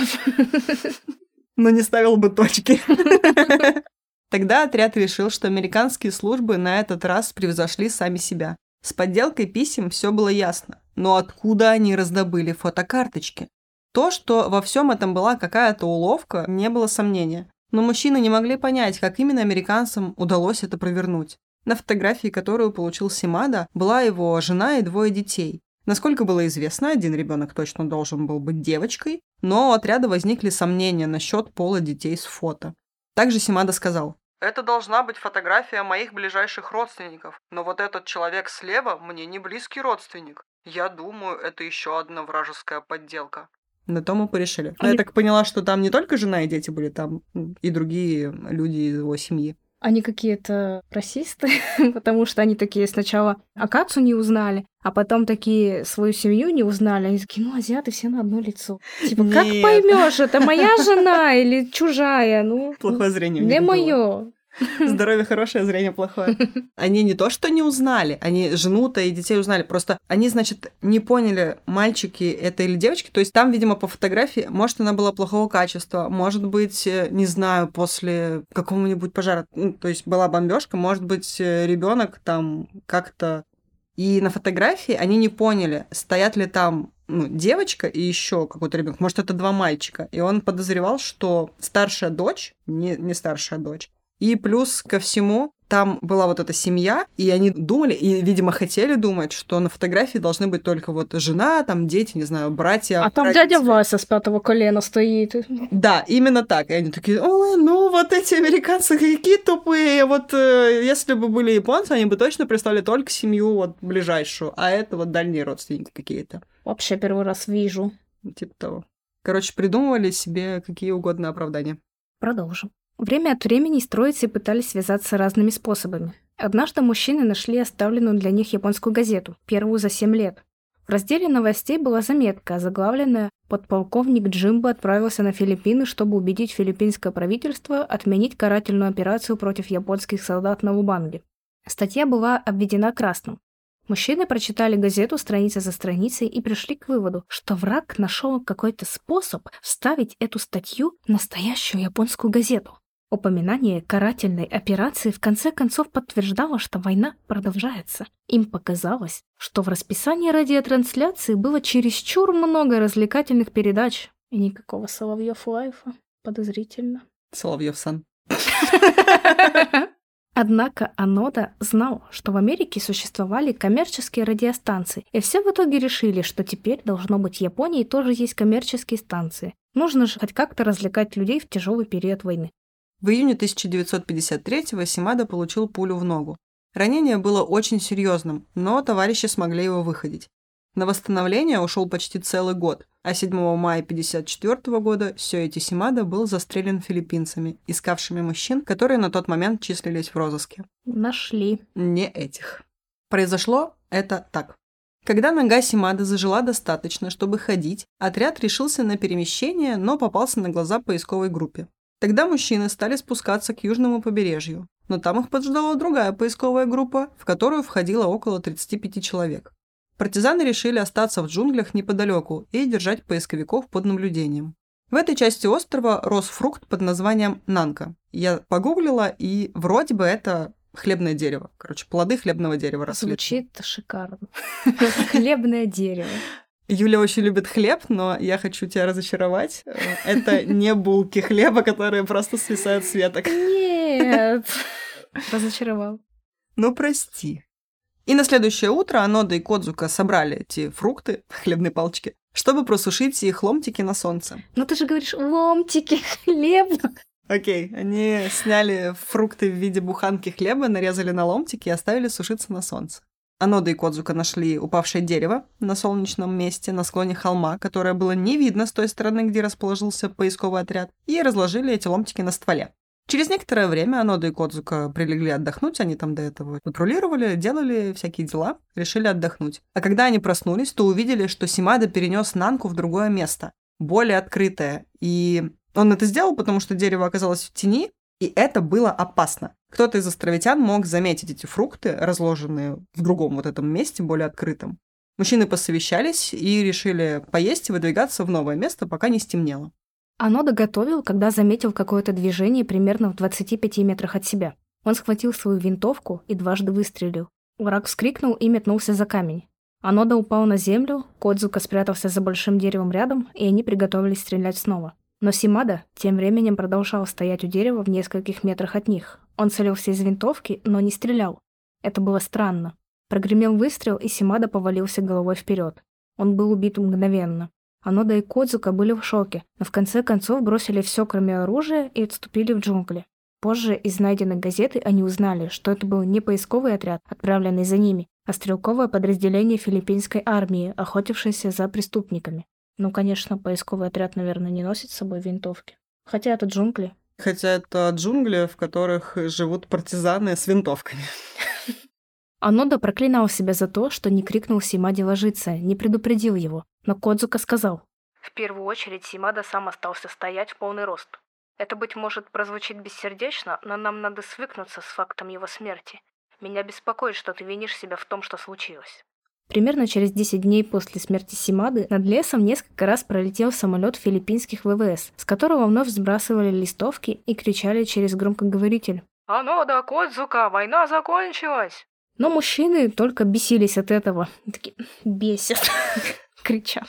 Но не ставил бы точки. Тогда отряд решил, что американские службы на этот раз превзошли сами себя. С подделкой писем все было ясно. Но откуда они раздобыли фотокарточки? То, что во всем этом была какая-то уловка, не было сомнения. Но мужчины не могли понять, как именно американцам удалось это провернуть. На фотографии, которую получил Симада, была его жена и двое детей. Насколько было известно, один ребенок точно должен был быть девочкой, но у отряда возникли сомнения насчет пола детей с фото. Также Симада сказал, это должна быть фотография моих ближайших родственников, но вот этот человек слева мне не близкий родственник. Я думаю, это еще одна вражеская подделка. На то мы порешили. Я так поняла, что там не только жена и дети были, там и другие люди из его семьи. Они какие-то расисты, потому что они такие сначала Акацу не узнали, а потом такие свою семью не узнали. Они такие, ну, азиаты все на одно лицо. Типа, Нет. как поймешь, это моя жена или чужая? Ну, Плохое зрение. Не мое. Здоровье хорошее, зрение плохое. Они не то, что не узнали, они жену-то и детей узнали. Просто они, значит, не поняли, мальчики это или девочки. То есть там, видимо, по фотографии, может, она была плохого качества, может быть, э, не знаю, после какого-нибудь пожара. Ну, то есть была бомбежка, может быть, э, ребенок там как-то и на фотографии они не поняли, стоят ли там ну, девочка и еще какой-то ребенок. Может, это два мальчика. И он подозревал, что старшая дочь, не, не старшая дочь. И плюс ко всему, там была вот эта семья, и они думали, и, видимо, хотели думать, что на фотографии должны быть только вот жена, там дети, не знаю, братья. А там родители. дядя Вася с пятого колена стоит. Да, именно так. И они такие, о, ну вот эти американцы какие тупые. Вот э, если бы были японцы, они бы точно представили только семью вот ближайшую, а это вот дальние родственники какие-то. Вообще первый раз вижу. Типа того. Короче, придумывали себе какие угодно оправдания. Продолжим. Время от времени строицы пытались связаться разными способами. Однажды мужчины нашли оставленную для них японскую газету, первую за 7 лет. В разделе новостей была заметка, заглавленная «Подполковник Джимбо отправился на Филиппины, чтобы убедить филиппинское правительство отменить карательную операцию против японских солдат на Лубанге». Статья была обведена красным. Мужчины прочитали газету страница за страницей и пришли к выводу, что враг нашел какой-то способ вставить эту статью в настоящую японскую газету. Упоминание карательной операции в конце концов подтверждало, что война продолжается. Им показалось, что в расписании радиотрансляции было чересчур много развлекательных передач и никакого Соловьев лайфа. Подозрительно. Соловьев-сан. Однако Анода знал, что в Америке существовали коммерческие радиостанции, и все в итоге решили, что теперь должно быть в Японии тоже есть коммерческие станции. Нужно же хоть как-то развлекать людей в тяжелый период войны. В июне 1953-го Симада получил пулю в ногу. Ранение было очень серьезным, но товарищи смогли его выходить. На восстановление ушел почти целый год, а 7 мая 1954 года Сёэти Симада был застрелен филиппинцами, искавшими мужчин, которые на тот момент числились в розыске. Нашли. Не этих. Произошло это так. Когда нога Симады зажила достаточно, чтобы ходить, отряд решился на перемещение, но попался на глаза поисковой группе. Тогда мужчины стали спускаться к южному побережью, но там их поджидала другая поисковая группа, в которую входило около 35 человек. Партизаны решили остаться в джунглях неподалеку и держать поисковиков под наблюдением. В этой части острова рос фрукт под названием нанка. Я погуглила, и вроде бы это хлебное дерево. Короче, плоды хлебного дерева росли. Звучит шикарно. Хлебное дерево. Юля очень любит хлеб, но я хочу тебя разочаровать. Это не булки хлеба, которые просто свисают с веток. Нет. Разочаровал. Ну, прости. И на следующее утро Анода и Кодзука собрали эти фрукты, хлебные палочки, чтобы просушить их ломтики на солнце. Ну ты же говоришь ломтики хлеба. Окей, они сняли фрукты в виде буханки хлеба, нарезали на ломтики и оставили сушиться на солнце. Анода и Кодзука нашли упавшее дерево на солнечном месте на склоне холма, которое было не видно с той стороны, где расположился поисковый отряд, и разложили эти ломтики на стволе. Через некоторое время Анода и Кодзука прилегли отдохнуть, они там до этого патрулировали, делали всякие дела, решили отдохнуть. А когда они проснулись, то увидели, что Симада перенес Нанку в другое место, более открытое. И он это сделал, потому что дерево оказалось в тени, и это было опасно. Кто-то из островитян мог заметить эти фрукты, разложенные в другом вот этом месте, более открытом. Мужчины посовещались и решили поесть и выдвигаться в новое место, пока не стемнело. Оно доготовил, когда заметил какое-то движение примерно в 25 метрах от себя. Он схватил свою винтовку и дважды выстрелил. Враг вскрикнул и метнулся за камень. Анода упал на землю, Кодзука спрятался за большим деревом рядом, и они приготовились стрелять снова. Но Симада тем временем продолжал стоять у дерева в нескольких метрах от них. Он целился из винтовки, но не стрелял. Это было странно. Прогремел выстрел, и Симада повалился головой вперед. Он был убит мгновенно. Анода и Кодзука были в шоке, но в конце концов бросили все, кроме оружия, и отступили в джунгли. Позже из найденной газеты они узнали, что это был не поисковый отряд, отправленный за ними, а стрелковое подразделение филиппинской армии, охотившееся за преступниками. Ну, конечно, поисковый отряд, наверное, не носит с собой винтовки. Хотя это джунгли. Хотя это джунгли, в которых живут партизаны с винтовками. Анода проклинал себя за то, что не крикнул Симаде ложиться, не предупредил его. Но Кодзука сказал. В первую очередь Симада сам остался стоять в полный рост. Это, быть может, прозвучит бессердечно, но нам надо свыкнуться с фактом его смерти. Меня беспокоит, что ты винишь себя в том, что случилось. Примерно через 10 дней после смерти Симады над лесом несколько раз пролетел самолет филиппинских ВВС, с которого вновь сбрасывали листовки и кричали через громкоговоритель. «Анода, Кодзука, война закончилась!» Но мужчины только бесились от этого. Такие, бесят, кричат.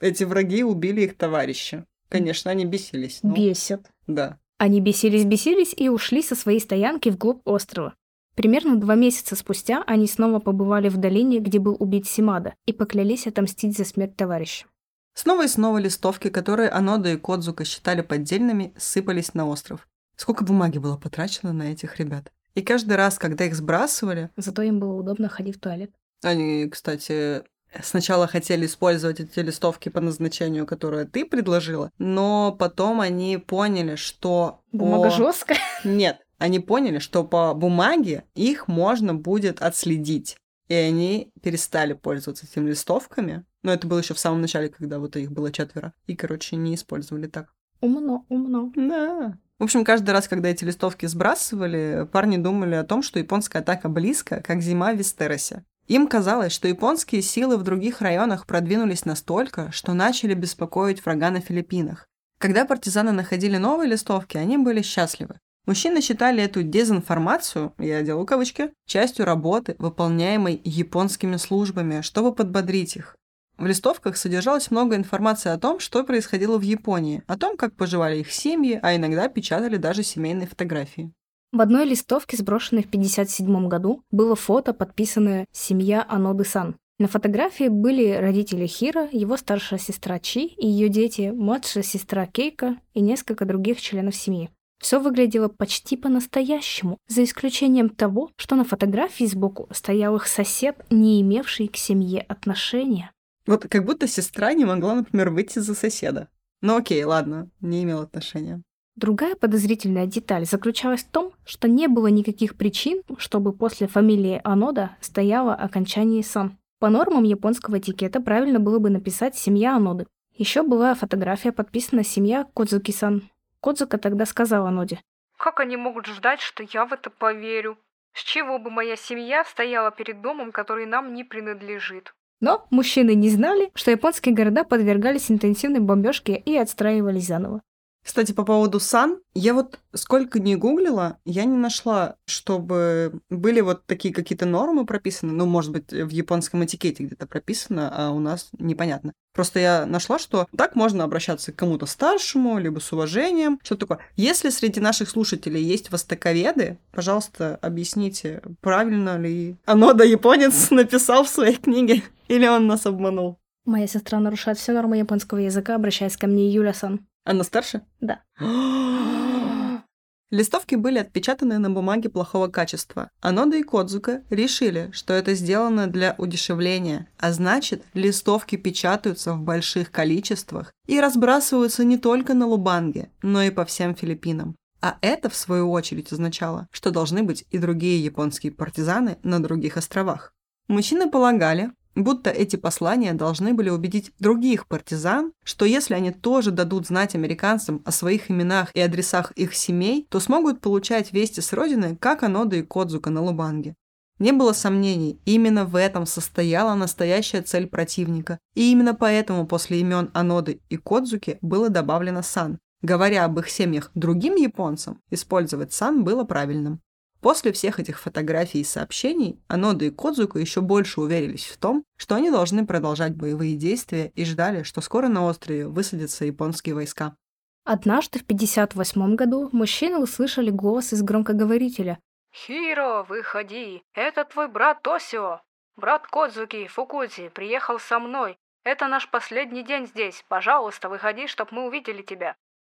Эти враги убили их товарища. Конечно, они бесились. Но... Бесят. Да. Они бесились-бесились и ушли со своей стоянки вглубь острова. Примерно два месяца спустя они снова побывали в долине, где был убит Симада, и поклялись отомстить за смерть товарища. Снова и снова листовки, которые Анода и Кодзука считали поддельными, сыпались на остров. Сколько бумаги было потрачено на этих ребят. И каждый раз, когда их сбрасывали... Зато им было удобно ходить в туалет. Они, кстати, сначала хотели использовать эти листовки по назначению, которое ты предложила, но потом они поняли, что... Бумага по... жесткая? Нет, они поняли, что по бумаге их можно будет отследить. И они перестали пользоваться этими листовками. Но это было еще в самом начале, когда вот их было четверо. И, короче, не использовали так. Умно, умно. Да. В общем, каждый раз, когда эти листовки сбрасывали, парни думали о том, что японская атака близко, как зима в Вестеросе. Им казалось, что японские силы в других районах продвинулись настолько, что начали беспокоить врага на Филиппинах. Когда партизаны находили новые листовки, они были счастливы. Мужчины считали эту дезинформацию, я делаю кавычки, частью работы, выполняемой японскими службами, чтобы подбодрить их. В листовках содержалось много информации о том, что происходило в Японии, о том, как поживали их семьи, а иногда печатали даже семейные фотографии. В одной листовке, сброшенной в 1957 году, было фото, подписанное «Семья Аноды-сан». На фотографии были родители Хира, его старшая сестра Чи и ее дети, младшая сестра Кейка и несколько других членов семьи. Все выглядело почти по-настоящему, за исключением того, что на фотографии сбоку стоял их сосед, не имевший к семье отношения. Вот как будто сестра не могла, например, выйти за соседа. Ну окей, ладно, не имел отношения. Другая подозрительная деталь заключалась в том, что не было никаких причин, чтобы после фамилии Анода стояло окончание «сан». По нормам японского этикета правильно было бы написать «семья Аноды». Еще была фотография, подписана «семья Кодзуки-сан». Кодзука тогда сказала Аноде. Как они могут ждать, что я в это поверю? С чего бы моя семья стояла перед домом, который нам не принадлежит? Но мужчины не знали, что японские города подвергались интенсивной бомбежке и отстраивались заново. Кстати, по поводу сан, я вот сколько не гуглила, я не нашла, чтобы были вот такие какие-то нормы прописаны. Ну, может быть, в японском этикете где-то прописано, а у нас непонятно. Просто я нашла, что так можно обращаться к кому-то старшему, либо с уважением. Что такое? Если среди наших слушателей есть востоковеды, пожалуйста, объясните, правильно ли Анода японец написал в своей книге, или он нас обманул. Моя сестра нарушает все нормы японского языка, обращаясь ко мне Юля-сан. Она старше? Да. Листовки были отпечатаны на бумаге плохого качества. Анода и Кодзука решили, что это сделано для удешевления, а значит, листовки печатаются в больших количествах и разбрасываются не только на Лубанге, но и по всем Филиппинам. А это, в свою очередь, означало, что должны быть и другие японские партизаны на других островах. Мужчины полагали, будто эти послания должны были убедить других партизан, что если они тоже дадут знать американцам о своих именах и адресах их семей, то смогут получать вести с родины, как Анода и Кодзука на Лубанге. Не было сомнений, именно в этом состояла настоящая цель противника, и именно поэтому после имен Аноды и Кодзуки было добавлено «сан». Говоря об их семьях другим японцам, использовать «сан» было правильным. После всех этих фотографий и сообщений Анода и Кодзука еще больше уверились в том, что они должны продолжать боевые действия и ждали, что скоро на острове высадятся японские войска. Однажды в 58 году мужчины услышали голос из громкоговорителя. «Хиро, выходи! Это твой брат Тосио! Брат Кодзуки, Фукути, приехал со мной. Это наш последний день здесь. Пожалуйста, выходи, чтоб мы увидели тебя».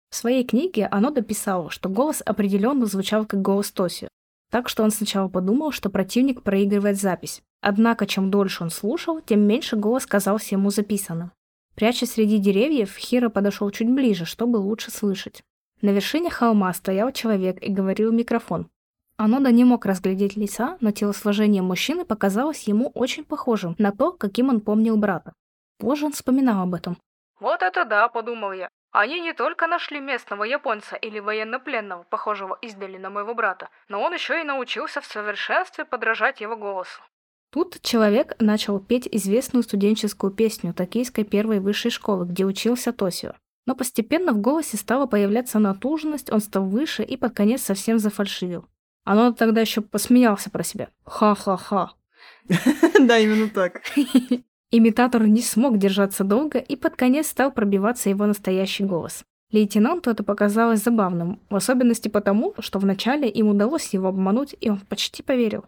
В своей книге оно дописало, что голос определенно звучал как голос Тосио. Так что он сначала подумал, что противник проигрывает запись. Однако, чем дольше он слушал, тем меньше голос казался ему записанным. Прячась среди деревьев, Хиро подошел чуть ближе, чтобы лучше слышать. На вершине холма стоял человек и говорил в микрофон. Анода не мог разглядеть лица, но телосложение мужчины показалось ему очень похожим на то, каким он помнил брата. Позже он вспоминал об этом. «Вот это да», — подумал я. Они не только нашли местного японца или военнопленного, похожего издали на моего брата, но он еще и научился в совершенстве подражать его голосу. Тут человек начал петь известную студенческую песню токийской первой высшей школы, где учился Тосио. Но постепенно в голосе стала появляться натужность, он стал выше и под конец совсем зафальшивил. Оно тогда еще посмеялся про себя. Ха-ха-ха. Да, именно так. Имитатор не смог держаться долго, и под конец стал пробиваться его настоящий голос. Лейтенанту это показалось забавным, в особенности потому, что вначале им удалось его обмануть, и он почти поверил.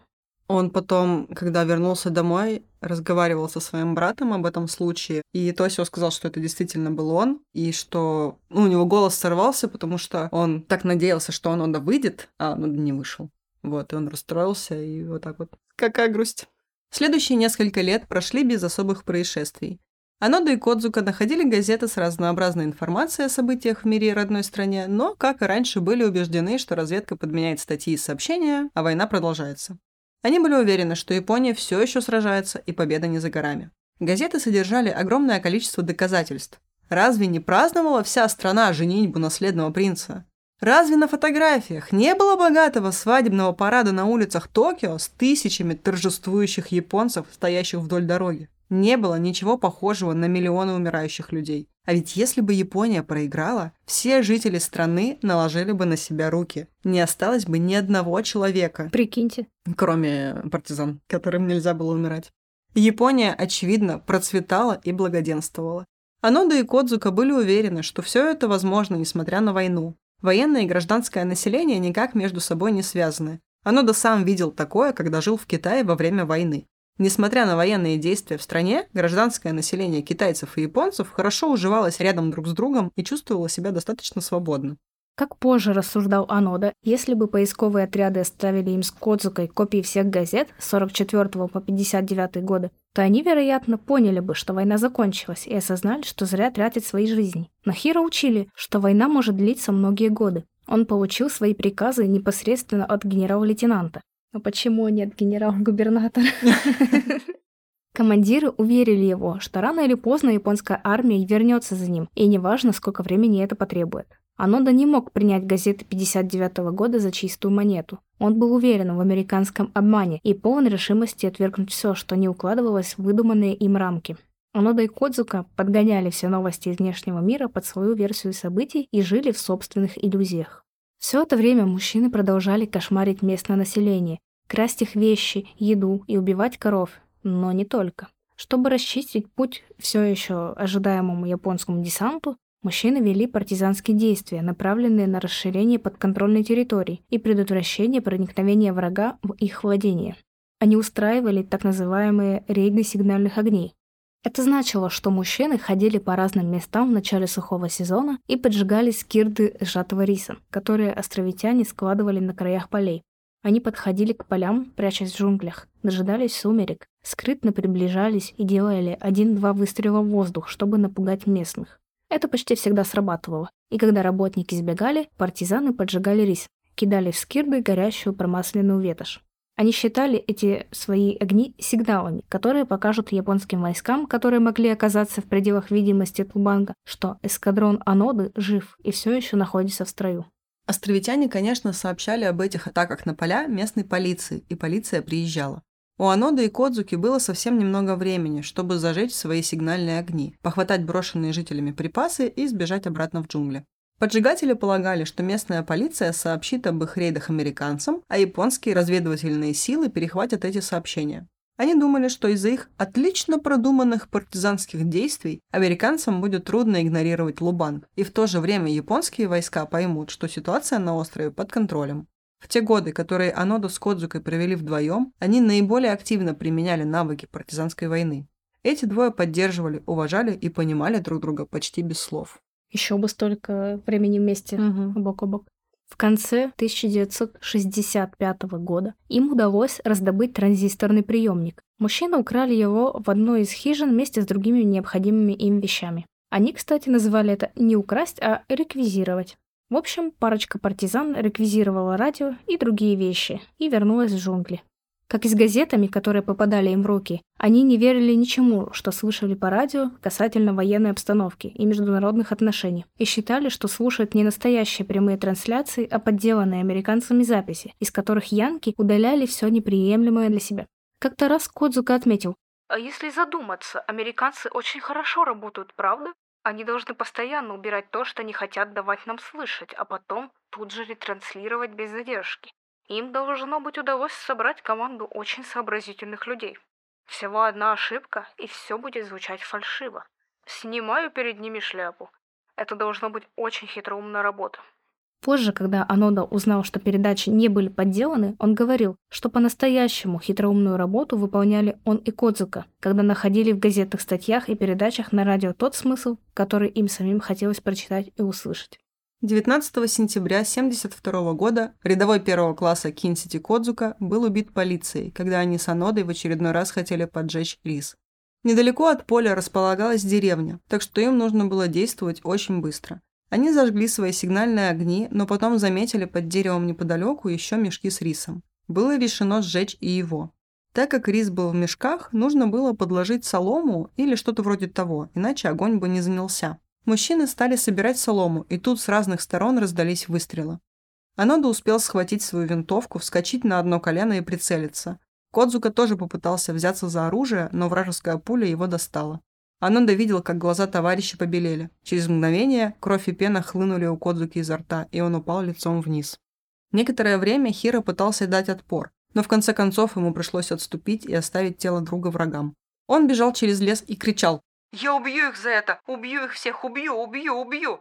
Он потом, когда вернулся домой, разговаривал со своим братом об этом случае, и Тосио сказал, что это действительно был он, и что ну, у него голос сорвался, потому что он так надеялся, что он оно выйдет, а он не вышел. Вот, и он расстроился, и вот так вот. Какая грусть. Следующие несколько лет прошли без особых происшествий. Анода и Кодзука находили газеты с разнообразной информацией о событиях в мире и родной стране, но, как и раньше, были убеждены, что разведка подменяет статьи и сообщения, а война продолжается. Они были уверены, что Япония все еще сражается и победа не за горами. Газеты содержали огромное количество доказательств. Разве не праздновала вся страна женитьбу наследного принца? Разве на фотографиях не было богатого свадебного парада на улицах Токио с тысячами торжествующих японцев, стоящих вдоль дороги? Не было ничего похожего на миллионы умирающих людей. А ведь если бы Япония проиграла, все жители страны наложили бы на себя руки. Не осталось бы ни одного человека. Прикиньте. Кроме партизан, которым нельзя было умирать. Япония, очевидно, процветала и благоденствовала. Анода и Кодзука были уверены, что все это возможно, несмотря на войну. Военное и гражданское население никак между собой не связаны. Анода сам видел такое, когда жил в Китае во время войны. Несмотря на военные действия в стране, гражданское население китайцев и японцев хорошо уживалось рядом друг с другом и чувствовало себя достаточно свободно. Как позже рассуждал Анода, если бы поисковые отряды оставили им с Кодзукой копии всех газет с 44 по 59 годы, то они, вероятно, поняли бы, что война закончилась, и осознали, что зря тратят свои жизни. Но Хиро учили, что война может длиться многие годы. Он получил свои приказы непосредственно от генерал-лейтенанта. Но почему нет генерал-губернатора? Командиры уверили его, что рано или поздно японская армия вернется за ним, и неважно, сколько времени это потребует. Анода не мог принять газеты 59 -го года за чистую монету. Он был уверен в американском обмане и полон решимости отвергнуть все, что не укладывалось в выдуманные им рамки. Анода и Кодзука подгоняли все новости из внешнего мира под свою версию событий и жили в собственных иллюзиях. Все это время мужчины продолжали кошмарить местное население, красть их вещи, еду и убивать коров, но не только. Чтобы расчистить путь все еще ожидаемому японскому десанту, Мужчины вели партизанские действия, направленные на расширение подконтрольной территории и предотвращение проникновения врага в их владение. Они устраивали так называемые рейды сигнальных огней. Это значило, что мужчины ходили по разным местам в начале сухого сезона и поджигали скирды сжатого риса, которые островитяне складывали на краях полей. Они подходили к полям, прячась в джунглях, дожидались сумерек, скрытно приближались и делали один-два выстрела в воздух, чтобы напугать местных. Это почти всегда срабатывало, и когда работники сбегали, партизаны поджигали рис, кидали в скирды горящую промасленную ветошь. Они считали эти свои огни сигналами, которые покажут японским войскам, которые могли оказаться в пределах видимости Тубанга, что эскадрон Аноды жив и все еще находится в строю. Островитяне, конечно, сообщали об этих атаках на поля местной полиции, и полиция приезжала. У Анода и Кодзуки было совсем немного времени, чтобы зажечь свои сигнальные огни, похватать брошенные жителями припасы и сбежать обратно в джунгли. Поджигатели полагали, что местная полиция сообщит об их рейдах американцам, а японские разведывательные силы перехватят эти сообщения. Они думали, что из-за их отлично продуманных партизанских действий американцам будет трудно игнорировать Лубанг, и в то же время японские войска поймут, что ситуация на острове под контролем. В те годы, которые Анодо с Кодзукой провели вдвоем, они наиболее активно применяли навыки партизанской войны. Эти двое поддерживали, уважали и понимали друг друга почти без слов. Еще бы столько времени вместе, угу. бок о бок. В конце 1965 года им удалось раздобыть транзисторный приемник. Мужчины украли его в одной из хижин вместе с другими необходимыми им вещами. Они, кстати, называли это не украсть, а реквизировать. В общем, парочка партизан реквизировала радио и другие вещи и вернулась в джунгли. Как и с газетами, которые попадали им в руки, они не верили ничему, что слышали по радио касательно военной обстановки и международных отношений, и считали, что слушают не настоящие прямые трансляции, а подделанные американцами записи, из которых янки удаляли все неприемлемое для себя. Как-то раз Кодзука отметил, «А если задуматься, американцы очень хорошо работают, правда? Они должны постоянно убирать то, что не хотят давать нам слышать, а потом тут же ретранслировать без задержки. Им должно быть удалось собрать команду очень сообразительных людей. Всего одна ошибка, и все будет звучать фальшиво. Снимаю перед ними шляпу. Это должно быть очень хитроумная работа. Позже, когда Анода узнал, что передачи не были подделаны, он говорил, что по-настоящему хитроумную работу выполняли он и Кодзука, когда находили в газетных статьях и передачах на радио тот смысл, который им самим хотелось прочитать и услышать. 19 сентября 1972 года рядовой первого класса Кинсити Кодзука был убит полицией, когда они с Анодой в очередной раз хотели поджечь рис. Недалеко от поля располагалась деревня, так что им нужно было действовать очень быстро. Они зажгли свои сигнальные огни, но потом заметили под деревом неподалеку еще мешки с рисом. Было решено сжечь и его. Так как рис был в мешках, нужно было подложить солому или что-то вроде того, иначе огонь бы не занялся. Мужчины стали собирать солому, и тут с разных сторон раздались выстрелы. Анода успел схватить свою винтовку, вскочить на одно колено и прицелиться. Кодзука тоже попытался взяться за оружие, но вражеская пуля его достала. Ананда видел, как глаза товарища побелели. Через мгновение кровь и пена хлынули у Кодзуки изо рта, и он упал лицом вниз. Некоторое время Хира пытался дать отпор, но в конце концов ему пришлось отступить и оставить тело друга врагам. Он бежал через лес и кричал «Я убью их за это! Убью их всех! Убью! Убью! Убью!»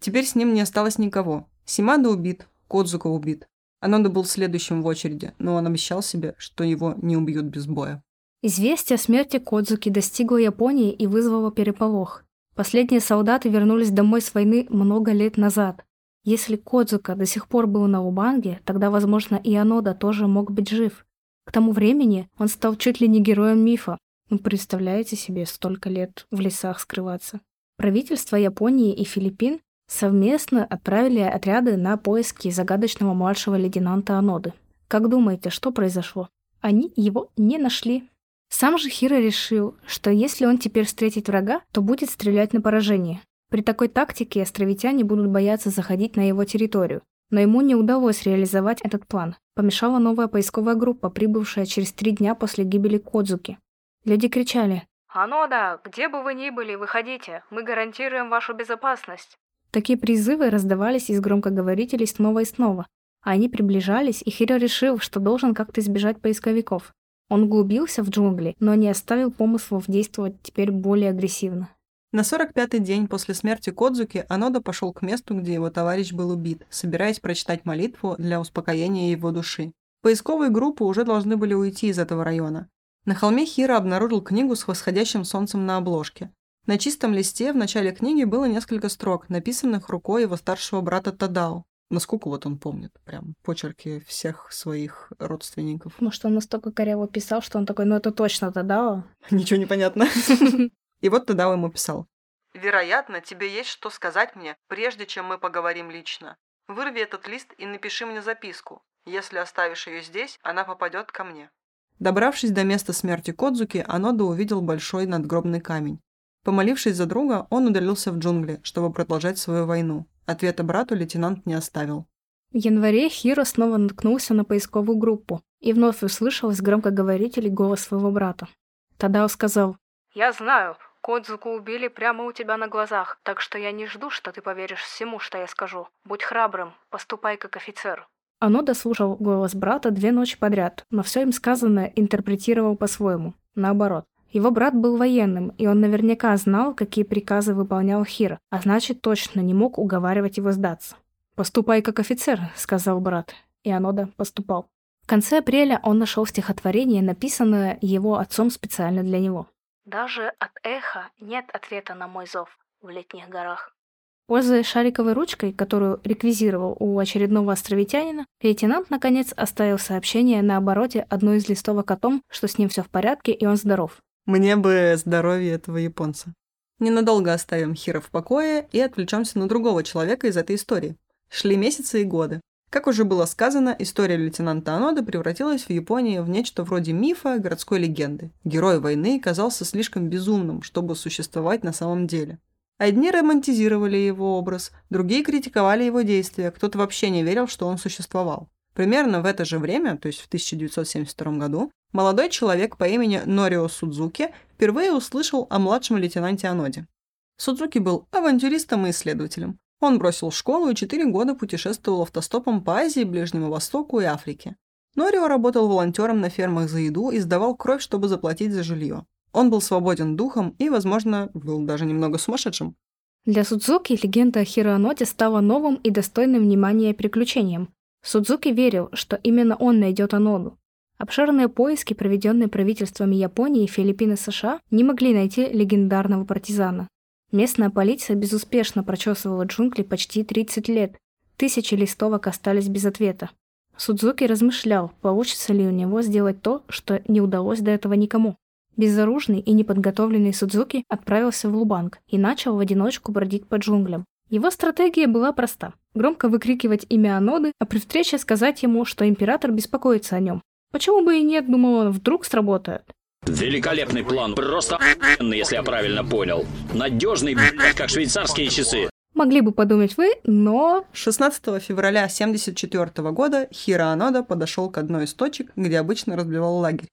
Теперь с ним не осталось никого. Симада убит, Кодзука убит. Ананда был следующим в очереди, но он обещал себе, что его не убьют без боя. Известие о смерти Кодзуки достигло Японии и вызвало переполох. Последние солдаты вернулись домой с войны много лет назад. Если Кодзука до сих пор был на Убанге, тогда, возможно, и Анода тоже мог быть жив. К тому времени он стал чуть ли не героем мифа. Ну, представляете себе, столько лет в лесах скрываться. Правительства Японии и Филиппин совместно отправили отряды на поиски загадочного младшего лейтенанта Аноды. Как думаете, что произошло? Они его не нашли. Сам же Хиро решил, что если он теперь встретит врага, то будет стрелять на поражение. При такой тактике островитяне будут бояться заходить на его территорию. Но ему не удалось реализовать этот план. Помешала новая поисковая группа, прибывшая через три дня после гибели Кодзуки. Люди кричали «Анода, где бы вы ни были, выходите, мы гарантируем вашу безопасность». Такие призывы раздавались из громкоговорителей снова и снова. Они приближались, и Хиро решил, что должен как-то избежать поисковиков. Он углубился в джунгли, но не оставил помыслов действовать теперь более агрессивно. На 45-й день после смерти Кодзуки Анода пошел к месту, где его товарищ был убит, собираясь прочитать молитву для успокоения его души. Поисковые группы уже должны были уйти из этого района. На холме Хира обнаружил книгу с восходящим солнцем на обложке. На чистом листе в начале книги было несколько строк, написанных рукой его старшего брата Тадао. Насколько вот он помнит, прям почерки всех своих родственников. Может, он настолько коряво писал, что он такой, ну это точно Тадао? Ничего не понятно. И вот Тадао ему писал. «Вероятно, тебе есть что сказать мне, прежде чем мы поговорим лично. Вырви этот лист и напиши мне записку. Если оставишь ее здесь, она попадет ко мне». Добравшись до места смерти Кодзуки, Анода увидел большой надгробный камень. Помолившись за друга, он удалился в джунгли, чтобы продолжать свою войну. Ответа брату лейтенант не оставил. В январе Хиро снова наткнулся на поисковую группу и вновь услышал из громкоговорителей голос своего брата. Тадао сказал, «Я знаю, Кодзуку убили прямо у тебя на глазах, так что я не жду, что ты поверишь всему, что я скажу. Будь храбрым, поступай как офицер». Оно дослушал голос брата две ночи подряд, но все им сказанное интерпретировал по-своему. Наоборот. Его брат был военным, и он наверняка знал, какие приказы выполнял Хир, а значит, точно не мог уговаривать его сдаться. «Поступай как офицер», — сказал брат, и Анода поступал. В конце апреля он нашел стихотворение, написанное его отцом специально для него. Даже от эха нет ответа на мой зов в летних горах. Пользуясь шариковой ручкой, которую реквизировал у очередного островитянина, лейтенант наконец оставил сообщение на обороте одной из листовок о том, что с ним все в порядке и он здоров. Мне бы здоровье этого японца. Ненадолго оставим Хира в покое и отвлечемся на другого человека из этой истории. Шли месяцы и годы. Как уже было сказано, история лейтенанта Анода превратилась в Японии в нечто вроде мифа городской легенды. Герой войны казался слишком безумным, чтобы существовать на самом деле. Одни романтизировали его образ, другие критиковали его действия, кто-то вообще не верил, что он существовал. Примерно в это же время, то есть в 1972 году, молодой человек по имени Норио Судзуки впервые услышал о младшем лейтенанте Аноде. Судзуки был авантюристом и исследователем. Он бросил школу и четыре года путешествовал автостопом по Азии, Ближнему Востоку и Африке. Норио работал волонтером на фермах за еду и сдавал кровь, чтобы заплатить за жилье. Он был свободен духом и, возможно, был даже немного сумасшедшим. Для Судзуки легенда о Хироаноте стала новым и достойным внимания приключением. Судзуки верил, что именно он найдет Аноду. Обширные поиски, проведенные правительствами Японии, Филиппин и США, не могли найти легендарного партизана. Местная полиция безуспешно прочесывала джунгли почти 30 лет. Тысячи листовок остались без ответа. Судзуки размышлял, получится ли у него сделать то, что не удалось до этого никому. Безоружный и неподготовленный Судзуки отправился в Лубанг и начал в одиночку бродить по джунглям. Его стратегия была проста. Громко выкрикивать имя Аноды, а при встрече сказать ему, что император беспокоится о нем. Почему бы и нет, думал он, вдруг сработает. Великолепный план, просто охуенный, если я правильно понял. Надежный, блядь, как швейцарские часы. Могли бы подумать вы, но... 16 февраля 1974 года Хиро Анода подошел к одной из точек, где обычно разбивал лагерь.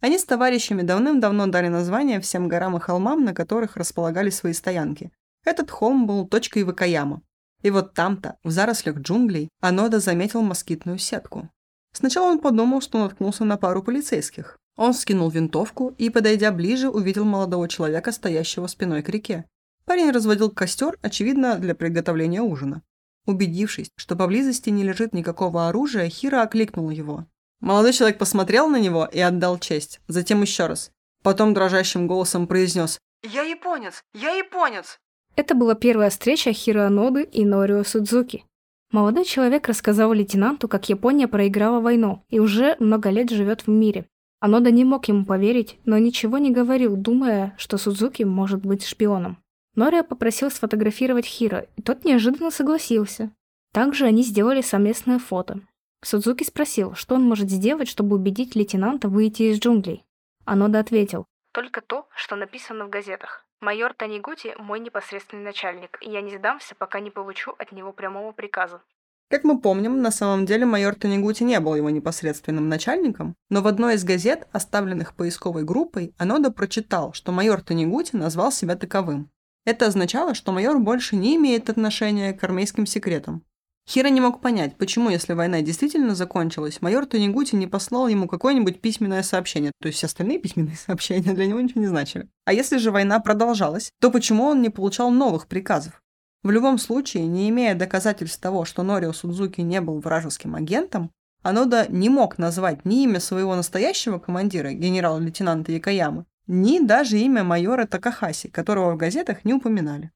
Они с товарищами давным-давно дали название всем горам и холмам, на которых располагали свои стоянки. Этот холм был точкой Вакаяма. И вот там-то, в зарослях джунглей, Анода заметил москитную сетку. Сначала он подумал, что наткнулся на пару полицейских. Он скинул винтовку и, подойдя ближе, увидел молодого человека, стоящего спиной к реке. Парень разводил костер, очевидно, для приготовления ужина. Убедившись, что поблизости не лежит никакого оружия, Хира окликнул его. Молодой человек посмотрел на него и отдал честь. Затем еще раз. Потом дрожащим голосом произнес «Я японец! Я японец!» Это была первая встреча Хиро Аноды и Норио Судзуки. Молодой человек рассказал лейтенанту, как Япония проиграла войну и уже много лет живет в мире. Анода не мог ему поверить, но ничего не говорил, думая, что Судзуки может быть шпионом. Норио попросил сфотографировать Хиро, и тот неожиданно согласился. Также они сделали совместное фото. Судзуки спросил, что он может сделать, чтобы убедить лейтенанта выйти из джунглей. Анода ответил, «Только то, что написано в газетах. Майор Танигути – мой непосредственный начальник, и я не сдамся, пока не получу от него прямого приказа». Как мы помним, на самом деле майор Танигути не был его непосредственным начальником, но в одной из газет, оставленных поисковой группой, Анода прочитал, что майор Танигути назвал себя таковым. Это означало, что майор больше не имеет отношения к армейским секретам. Хира не мог понять, почему, если война действительно закончилась, майор Танигути не послал ему какое-нибудь письменное сообщение, то есть все остальные письменные сообщения для него ничего не значили. А если же война продолжалась, то почему он не получал новых приказов? В любом случае, не имея доказательств того, что Норио Судзуки не был вражеским агентом, Анода не мог назвать ни имя своего настоящего командира, генерал-лейтенанта Якоямы, ни даже имя майора Такахаси, которого в газетах не упоминали.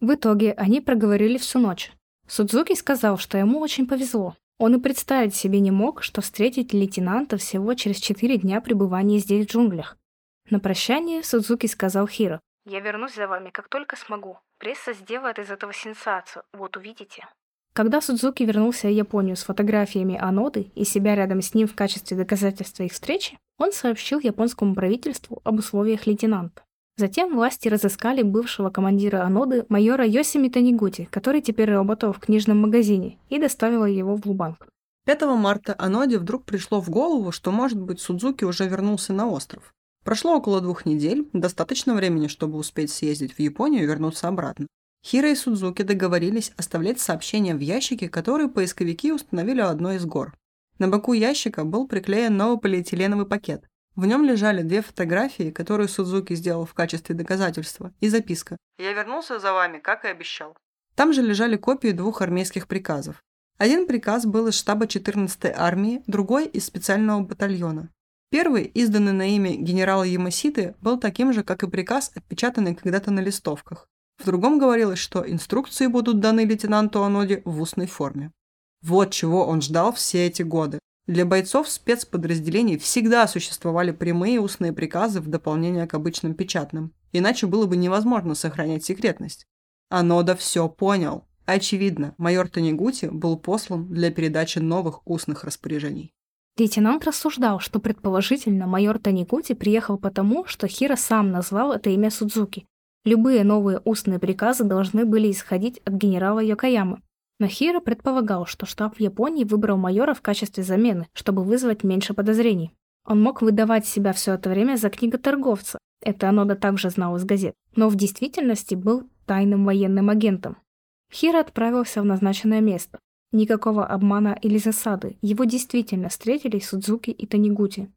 В итоге они проговорили всю ночь. Судзуки сказал, что ему очень повезло. Он и представить себе не мог, что встретит лейтенанта всего через четыре дня пребывания здесь в джунглях. На прощание Судзуки сказал Хиро. «Я вернусь за вами, как только смогу. Пресса сделает из этого сенсацию, вот увидите». Когда Судзуки вернулся в Японию с фотографиями Аноды и себя рядом с ним в качестве доказательства их встречи, он сообщил японскому правительству об условиях лейтенанта. Затем власти разыскали бывшего командира Аноды майора Йосими Танигути, который теперь работал в книжном магазине, и доставила его в Лубанг. 5 марта Аноде вдруг пришло в голову, что, может быть, Судзуки уже вернулся на остров. Прошло около двух недель, достаточно времени, чтобы успеть съездить в Японию и вернуться обратно. Хиро и Судзуки договорились оставлять сообщения в ящике, которые поисковики установили у одной из гор. На боку ящика был приклеен новый полиэтиленовый пакет. В нем лежали две фотографии, которые Судзуки сделал в качестве доказательства, и записка. «Я вернулся за вами, как и обещал». Там же лежали копии двух армейских приказов. Один приказ был из штаба 14-й армии, другой – из специального батальона. Первый, изданный на имя генерала Ямаситы, был таким же, как и приказ, отпечатанный когда-то на листовках. В другом говорилось, что инструкции будут даны лейтенанту Аноде в устной форме. Вот чего он ждал все эти годы. Для бойцов спецподразделений всегда существовали прямые устные приказы в дополнение к обычным печатным, иначе было бы невозможно сохранять секретность. Анода все понял. Очевидно, майор Танигути был послан для передачи новых устных распоряжений. Лейтенант рассуждал, что предположительно майор Танигути приехал потому, что Хира сам назвал это имя Судзуки. Любые новые устные приказы должны были исходить от генерала Йокаямы, но Хиро предполагал, что штаб в Японии выбрал майора в качестве замены, чтобы вызвать меньше подозрений. Он мог выдавать себя все это время за книготорговца, это Анода также знал из газет, но в действительности был тайным военным агентом. Хиро отправился в назначенное место. Никакого обмана или засады, его действительно встретили Судзуки и Танигути.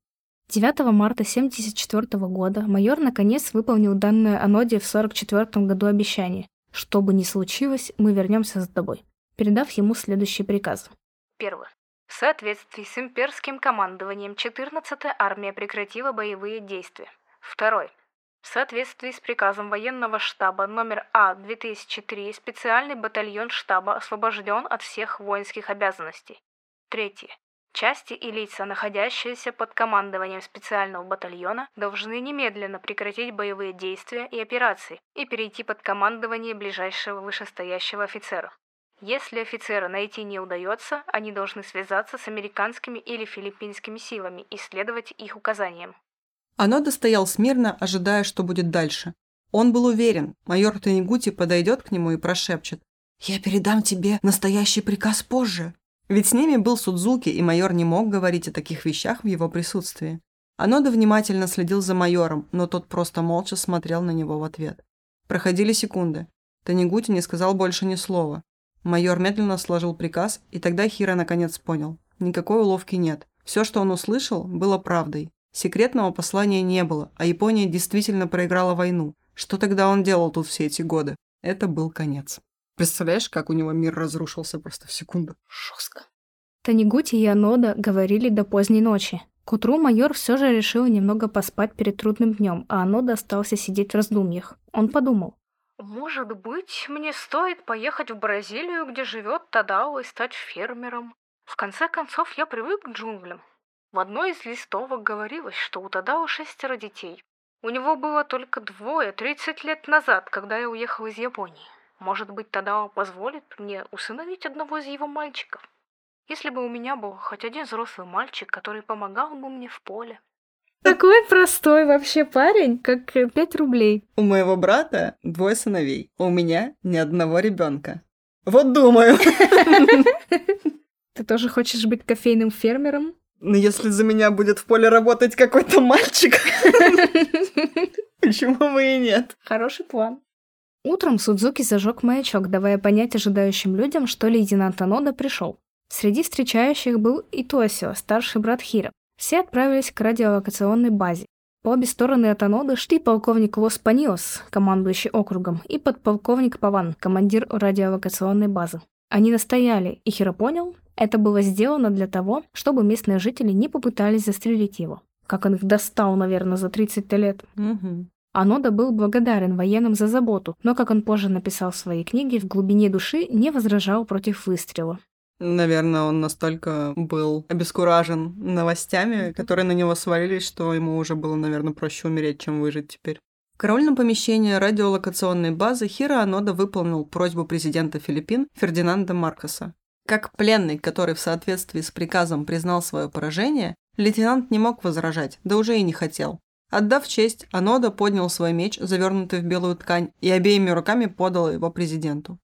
9 марта 1974 года майор наконец выполнил данное Аноде в 1944 году обещание. Что бы ни случилось, мы вернемся за тобой передав ему следующий приказ. Первое. В соответствии с имперским командованием 14-я армия прекратила боевые действия. Второй. В соответствии с приказом военного штаба номер А-2003 специальный батальон штаба освобожден от всех воинских обязанностей. Третье. Части и лица, находящиеся под командованием специального батальона, должны немедленно прекратить боевые действия и операции и перейти под командование ближайшего вышестоящего офицера. Если офицера найти не удается, они должны связаться с американскими или филиппинскими силами и следовать их указаниям. Анода стоял смирно, ожидая, что будет дальше. Он был уверен, майор Танигути подойдет к нему и прошепчет. «Я передам тебе настоящий приказ позже». Ведь с ними был Судзуки, и майор не мог говорить о таких вещах в его присутствии. Анода внимательно следил за майором, но тот просто молча смотрел на него в ответ. Проходили секунды. Танигути не сказал больше ни слова. Майор медленно сложил приказ, и тогда Хира наконец понял. Никакой уловки нет. Все, что он услышал, было правдой. Секретного послания не было, а Япония действительно проиграла войну. Что тогда он делал тут все эти годы? Это был конец. Представляешь, как у него мир разрушился просто в секунду? Жестко. Танигути и Анода говорили до поздней ночи. К утру майор все же решил немного поспать перед трудным днем, а Анода остался сидеть в раздумьях. Он подумал. Может быть, мне стоит поехать в Бразилию, где живет Тадао, и стать фермером. В конце концов, я привык к джунглям. В одной из листовок говорилось, что у Тадао шестеро детей. У него было только двое 30 лет назад, когда я уехал из Японии. Может быть, Тадао позволит мне усыновить одного из его мальчиков. Если бы у меня был хоть один взрослый мальчик, который помогал бы мне в поле. Такой простой вообще парень, как 5 рублей. У моего брата двое сыновей. У меня ни одного ребенка. Вот думаю. Ты тоже хочешь быть кофейным фермером? Ну, если за меня будет в поле работать какой-то мальчик, почему бы и нет? Хороший план. Утром Судзуки зажег маячок, давая понять ожидающим людям, что лейтенант Анода пришел. Среди встречающих был и Тосио, старший брат Хира. Все отправились к радиолокационной базе. По обе стороны от Аноды шли полковник Лос Паниос, командующий округом, и подполковник Паван, командир радиолокационной базы. Они настояли, и Хиро понял, это было сделано для того, чтобы местные жители не попытались застрелить его. Как он их достал, наверное, за 30 лет. Угу. Анода был благодарен военным за заботу, но, как он позже написал в своей книге, в глубине души не возражал против выстрела. Наверное, он настолько был обескуражен новостями, которые на него свалились, что ему уже было, наверное, проще умереть, чем выжить теперь. В караульном помещении радиолокационной базы Хиро Анода выполнил просьбу президента Филиппин Фердинанда Маркоса. Как пленный, который в соответствии с приказом признал свое поражение, лейтенант не мог возражать, да уже и не хотел. Отдав честь, Анода поднял свой меч, завернутый в белую ткань, и обеими руками подал его президенту.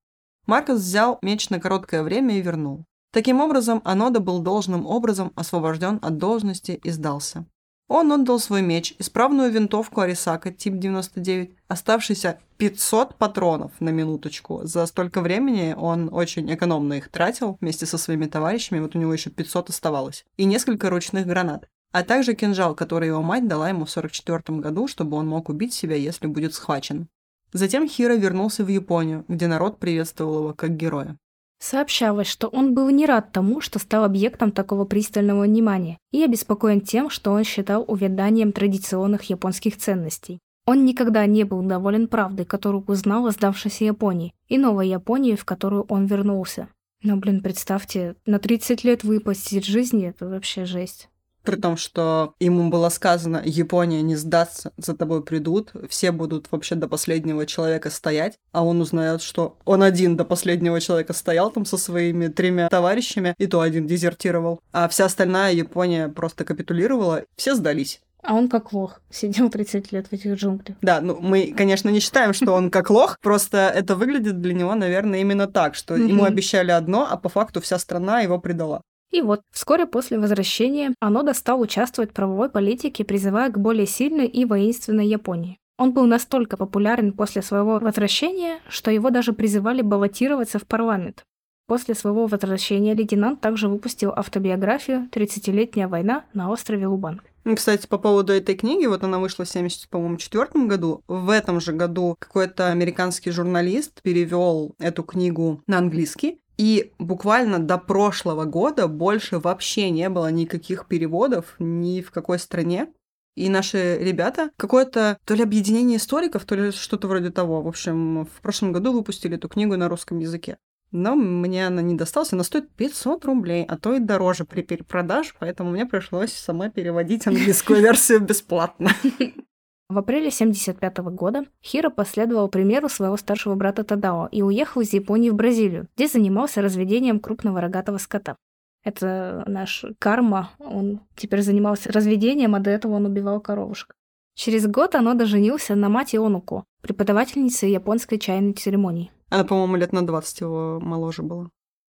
Маркос взял меч на короткое время и вернул. Таким образом, Анода был должным образом освобожден от должности и сдался. Он отдал свой меч, исправную винтовку Арисака тип 99, оставшиеся 500 патронов на минуточку. За столько времени он очень экономно их тратил вместе со своими товарищами, вот у него еще 500 оставалось, и несколько ручных гранат. А также кинжал, который его мать дала ему в 44 году, чтобы он мог убить себя, если будет схвачен. Затем Хиро вернулся в Японию, где народ приветствовал его как героя. Сообщалось, что он был не рад тому, что стал объектом такого пристального внимания, и обеспокоен тем, что он считал увяданием традиционных японских ценностей. Он никогда не был доволен правдой, которую узнал о сдавшейся Японии, и новой Японии, в которую он вернулся. Но, блин, представьте, на 30 лет выпасть из жизни – это вообще жесть при том, что ему было сказано, Япония не сдастся, за тобой придут, все будут вообще до последнего человека стоять, а он узнает, что он один до последнего человека стоял там со своими тремя товарищами, и то один дезертировал, а вся остальная Япония просто капитулировала, все сдались. А он как лох, сидел 30 лет в этих джунглях. Да, ну мы, конечно, не считаем, что он как лох, просто это выглядит для него, наверное, именно так, что ему обещали одно, а по факту вся страна его предала. И вот, вскоре после возвращения Анода стал участвовать в правовой политике, призывая к более сильной и воинственной Японии. Он был настолько популярен после своего возвращения, что его даже призывали баллотироваться в парламент. После своего возвращения лейтенант также выпустил автобиографию «30-летняя война на острове Лубанг». Кстати, по поводу этой книги, вот она вышла в 1974 году. В этом же году какой-то американский журналист перевел эту книгу на английский, и буквально до прошлого года больше вообще не было никаких переводов ни в какой стране. И наши ребята, какое-то то ли объединение историков, то ли что-то вроде того. В общем, в прошлом году выпустили эту книгу на русском языке. Но мне она не досталась, она стоит 500 рублей, а то и дороже при перепродаже, поэтому мне пришлось сама переводить английскую версию бесплатно. В апреле 1975 года Хиро последовал примеру своего старшего брата Тадао и уехал из Японии в Бразилию, где занимался разведением крупного рогатого скота. Это наш карма, он теперь занимался разведением, а до этого он убивал коровушек. Через год Анода женился на мать Онуко, преподавательнице японской чайной церемонии. Она, по-моему, лет на 20 его моложе была.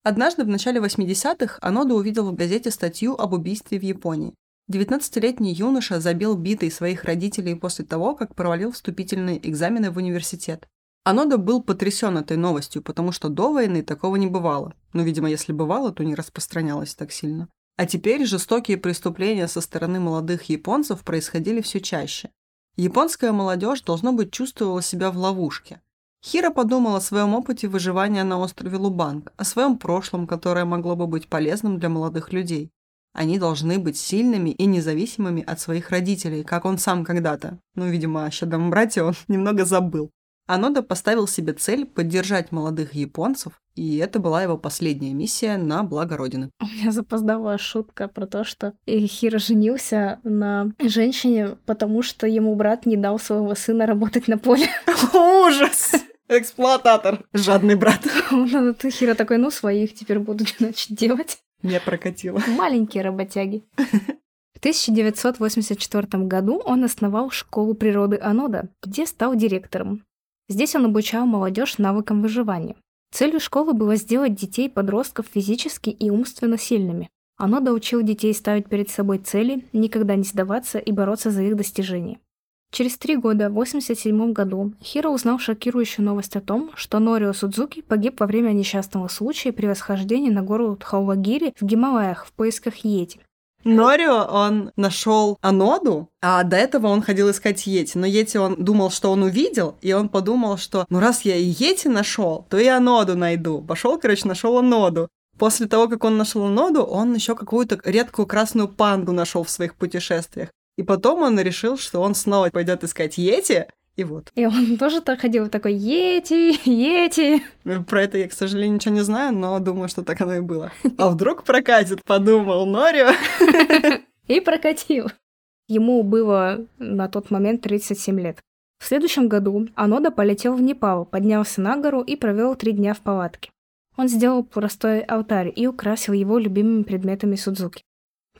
Однажды в начале 80-х Анода увидел в газете статью об убийстве в Японии. 19-летний юноша забил битой своих родителей после того, как провалил вступительные экзамены в университет. Анода был потрясен этой новостью, потому что до войны такого не бывало. Но, видимо, если бывало, то не распространялось так сильно. А теперь жестокие преступления со стороны молодых японцев происходили все чаще. Японская молодежь, должно быть, чувствовала себя в ловушке. Хира подумала о своем опыте выживания на острове Лубанг, о своем прошлом, которое могло бы быть полезным для молодых людей. Они должны быть сильными и независимыми от своих родителей, как он сам когда-то. Ну, видимо, о щедром брате он немного забыл. Анода поставил себе цель поддержать молодых японцев, и это была его последняя миссия на благо Родины. У меня запоздала шутка про то, что Хиро женился на женщине, потому что ему брат не дал своего сына работать на поле. Ужас! Эксплуататор. Жадный брат. Хиро такой, ну, своих теперь буду, значит, делать. Не прокатило. Маленькие работяги. В 1984 году он основал школу природы Анода, где стал директором. Здесь он обучал молодежь навыкам выживания. Целью школы было сделать детей подростков физически и умственно сильными. Анода учил детей ставить перед собой цели, никогда не сдаваться и бороться за их достижение. Через три года, в 1987 году, Хиро узнал шокирующую новость о том, что Норио Судзуки погиб во время несчастного случая при восхождении на гору Тхауагири в Гималаях в поисках Йети. Норио, он нашел Аноду, а до этого он ходил искать Йети. Но Йети он думал, что он увидел, и он подумал, что ну раз я и Йети нашел, то и Аноду найду. Пошел, короче, нашел Аноду. После того, как он нашел Аноду, он еще какую-то редкую красную панду нашел в своих путешествиях. И потом он решил, что он снова пойдет искать Йети, и вот. И он тоже так ходил, такой «Йети, Йети». Ну, про это я, к сожалению, ничего не знаю, но думаю, что так оно и было. А вдруг прокатит, подумал Норио. И прокатил. Ему было на тот момент 37 лет. В следующем году Анода полетел в Непал, поднялся на гору и провел три дня в палатке. Он сделал простой алтарь и украсил его любимыми предметами Судзуки.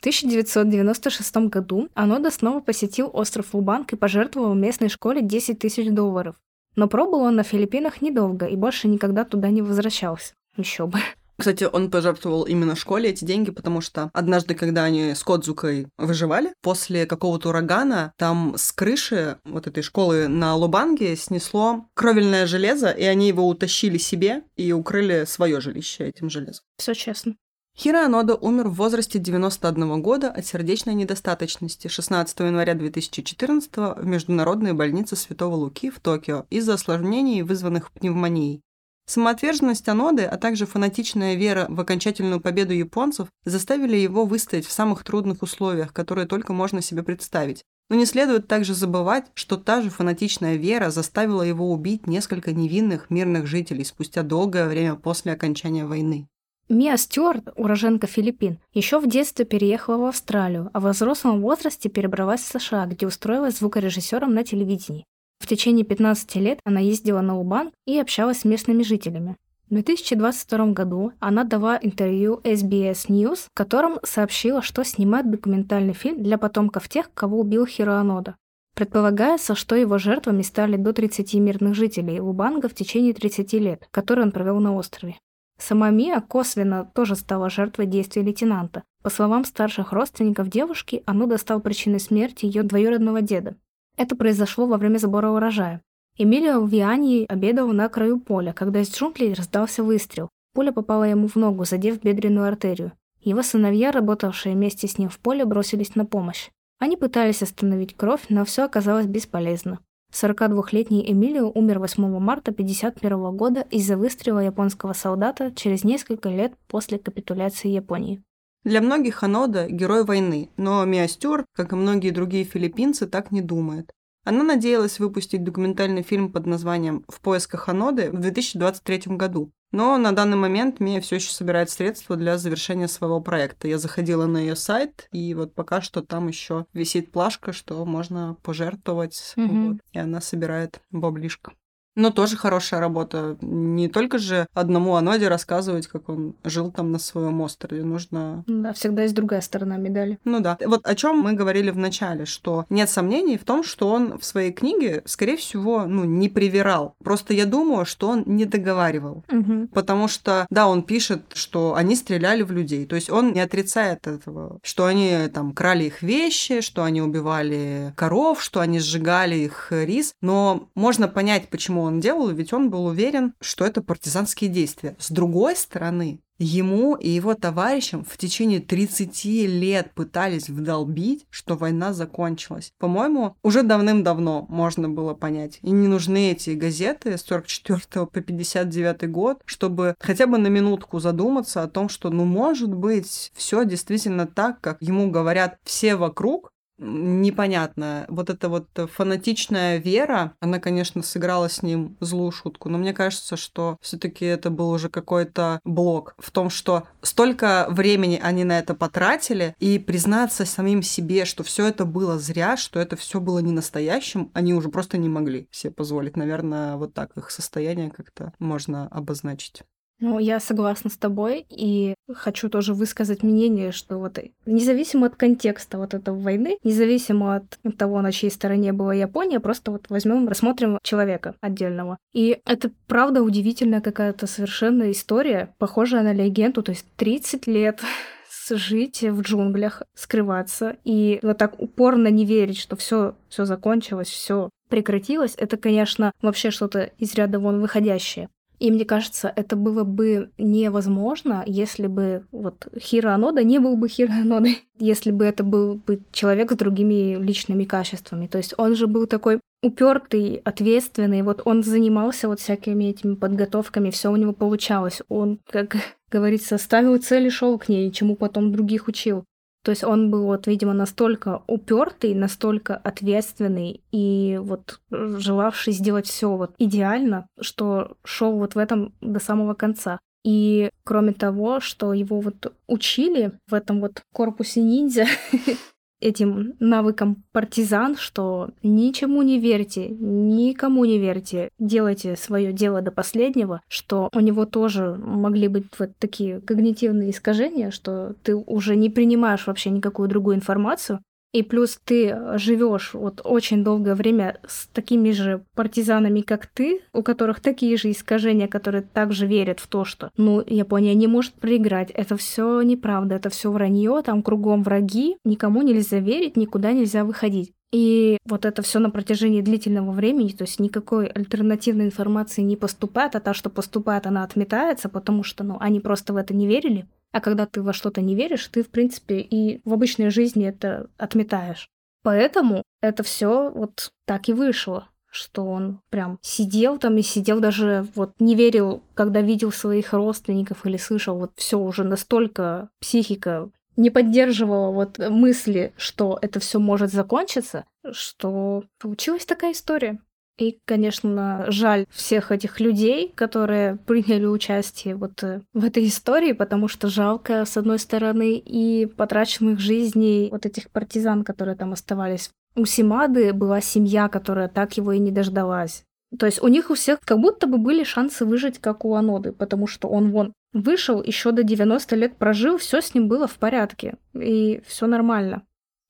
1996 году Анода снова посетил остров Лубанг и пожертвовал местной школе 10 тысяч долларов. Но пробыл он на Филиппинах недолго и больше никогда туда не возвращался. Еще бы. Кстати, он пожертвовал именно школе эти деньги, потому что однажды, когда они с Кодзукой выживали, после какого-то урагана там с крыши вот этой школы на Лубанге снесло кровельное железо, и они его утащили себе и укрыли свое жилище этим железом. Все честно. Хиро Анода умер в возрасте 91 года от сердечной недостаточности 16 января 2014 в Международной больнице Святого Луки в Токио из-за осложнений, вызванных пневмонией. Самоотверженность Аноды, а также фанатичная вера в окончательную победу японцев заставили его выстоять в самых трудных условиях, которые только можно себе представить. Но не следует также забывать, что та же фанатичная вера заставила его убить несколько невинных мирных жителей спустя долгое время после окончания войны. Мия Стюарт, уроженка Филиппин, еще в детстве переехала в Австралию, а в взрослом возрасте перебралась в США, где устроилась звукорежиссером на телевидении. В течение 15 лет она ездила на Лубан и общалась с местными жителями. В 2022 году она дала интервью SBS News, в котором сообщила, что снимает документальный фильм для потомков тех, кого убил Хироанода. Предполагается, что его жертвами стали до 30 мирных жителей Лубанга в течение 30 лет, которые он провел на острове. Сама Мия косвенно тоже стала жертвой действий лейтенанта. По словам старших родственников девушки, оно достал причиной смерти ее двоюродного деда. Это произошло во время сбора урожая. Эмилио Виани обедал на краю поля, когда из джунглей раздался выстрел. Пуля попала ему в ногу, задев бедренную артерию. Его сыновья, работавшие вместе с ним в поле, бросились на помощь. Они пытались остановить кровь, но все оказалось бесполезно. 42-летний Эмилио умер 8 марта 1951 года из-за выстрела японского солдата через несколько лет после капитуляции Японии. Для многих Ханода – герой войны, но Миа Стюарт, как и многие другие филиппинцы, так не думает. Она надеялась выпустить документальный фильм под названием «В поисках Аноды» в 2023 году. Но на данный момент Мия все еще собирает средства для завершения своего проекта. Я заходила на ее сайт, и вот пока что там еще висит плашка, что можно пожертвовать. Мгм. Вот. И она собирает баблишко. Но тоже хорошая работа. Не только же одному Аноде рассказывать, как он жил там на своем острове. Нужно Да, всегда есть другая сторона медали. ну да. Вот о чем мы говорили в начале, что нет сомнений в том, что он в своей книге, скорее всего, ну, не привирал. Просто я думаю, что он не договаривал. Угу. Потому что, да, он пишет, что они стреляли в людей. То есть он не отрицает этого, что они там крали их вещи, что они убивали коров, что они сжигали их рис. Но можно понять, почему он делал, ведь он был уверен, что это партизанские действия. С другой стороны, Ему и его товарищам в течение 30 лет пытались вдолбить, что война закончилась. По-моему, уже давным-давно можно было понять. И не нужны эти газеты с 44 по 59 год, чтобы хотя бы на минутку задуматься о том, что, ну, может быть, все действительно так, как ему говорят все вокруг, непонятно. Вот эта вот фанатичная вера, она, конечно, сыграла с ним злую шутку, но мне кажется, что все таки это был уже какой-то блок в том, что столько времени они на это потратили, и признаться самим себе, что все это было зря, что это все было не настоящим, они уже просто не могли себе позволить. Наверное, вот так их состояние как-то можно обозначить. Ну, я согласна с тобой и хочу тоже высказать мнение, что вот независимо от контекста вот этой войны, независимо от того, на чьей стороне была Япония, просто вот возьмем, рассмотрим человека отдельного. И это правда удивительная какая-то совершенно история, похожая на легенду, то есть 30 лет жить в джунглях, скрываться и вот так упорно не верить, что все все закончилось, все прекратилось, это, конечно, вообще что-то из ряда вон выходящее. И мне кажется, это было бы невозможно, если бы вот Хиро Анода не был бы Хиро если бы это был бы человек с другими личными качествами. То есть он же был такой упертый, ответственный, вот он занимался вот всякими этими подготовками, все у него получалось. Он, как говорится, ставил цели, шел к ней, чему потом других учил. То есть он был вот, видимо, настолько упертый, настолько ответственный и вот желавший сделать все вот идеально, что шел вот в этом до самого конца. И кроме того, что его вот учили в этом вот корпусе ниндзя, этим навыкам партизан, что ничему не верьте, никому не верьте, делайте свое дело до последнего, что у него тоже могли быть вот такие когнитивные искажения, что ты уже не принимаешь вообще никакую другую информацию, и плюс ты живешь вот очень долгое время с такими же партизанами, как ты, у которых такие же искажения, которые также верят в то, что, ну, Япония не может проиграть. Это все неправда, это все вранье, там кругом враги, никому нельзя верить, никуда нельзя выходить. И вот это все на протяжении длительного времени, то есть никакой альтернативной информации не поступает, а та, что поступает, она отметается, потому что, ну, они просто в это не верили. А когда ты во что-то не веришь, ты, в принципе, и в обычной жизни это отметаешь. Поэтому это все вот так и вышло, что он прям сидел там и сидел даже вот не верил, когда видел своих родственников или слышал, вот все уже настолько психика не поддерживала вот мысли, что это все может закончиться, что получилась такая история. И, конечно, жаль всех этих людей, которые приняли участие вот э, в этой истории, потому что жалко, с одной стороны, и потраченных жизней вот этих партизан, которые там оставались. У Симады была семья, которая так его и не дождалась. То есть у них у всех как будто бы были шансы выжить, как у Аноды, потому что он вон вышел, еще до 90 лет прожил, все с ним было в порядке, и все нормально.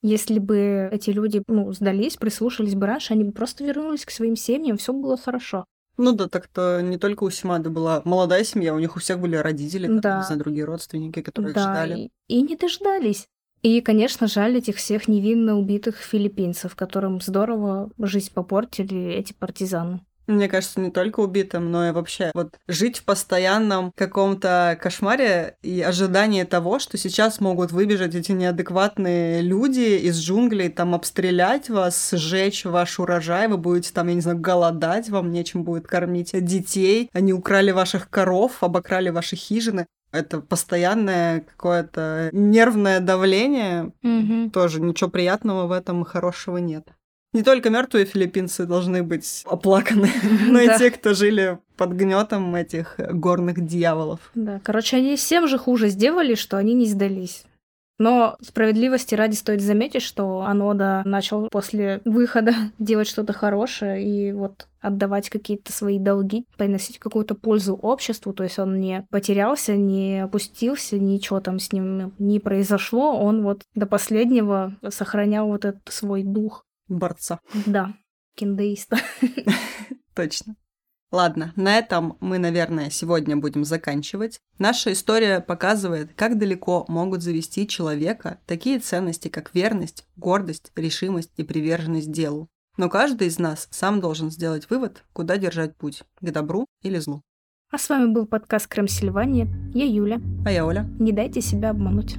Если бы эти люди, ну, сдались, прислушались бы раньше, они бы просто вернулись к своим семьям, все было хорошо. Ну да, так-то не только у Симады была молодая семья, у них у всех были родители, да. там, не знаю, другие родственники, которые да, ждали. И, и не дождались. И, конечно, жаль этих всех невинно убитых филиппинцев, которым здорово жизнь попортили эти партизаны. Мне кажется, не только убитым, но и вообще вот жить в постоянном каком-то кошмаре и ожидании того, что сейчас могут выбежать эти неадекватные люди из джунглей, там обстрелять вас, сжечь ваш урожай, вы будете там, я не знаю, голодать, вам нечем будет кормить детей, они украли ваших коров, обокрали ваши хижины. Это постоянное какое-то нервное давление. Угу. Тоже ничего приятного в этом хорошего нет. Не только мертвые филиппинцы должны быть оплаканы, но и те, кто жили под гнетом этих горных дьяволов. Да, короче, они всем же хуже сделали, что они не сдались. Но справедливости ради стоит заметить, что Анода начал после выхода делать что-то хорошее и вот отдавать какие-то свои долги, приносить какую-то пользу обществу. То есть он не потерялся, не опустился, ничего там с ним не произошло. Он вот до последнего сохранял вот этот свой дух борца. Да, киндеиста. Точно. Ладно, на этом мы, наверное, сегодня будем заканчивать. Наша история показывает, как далеко могут завести человека такие ценности, как верность, гордость, решимость и приверженность делу. Но каждый из нас сам должен сделать вывод, куда держать путь – к добру или злу. А с вами был подкаст Крым Сильвания. Я Юля. А я Оля. Не дайте себя обмануть.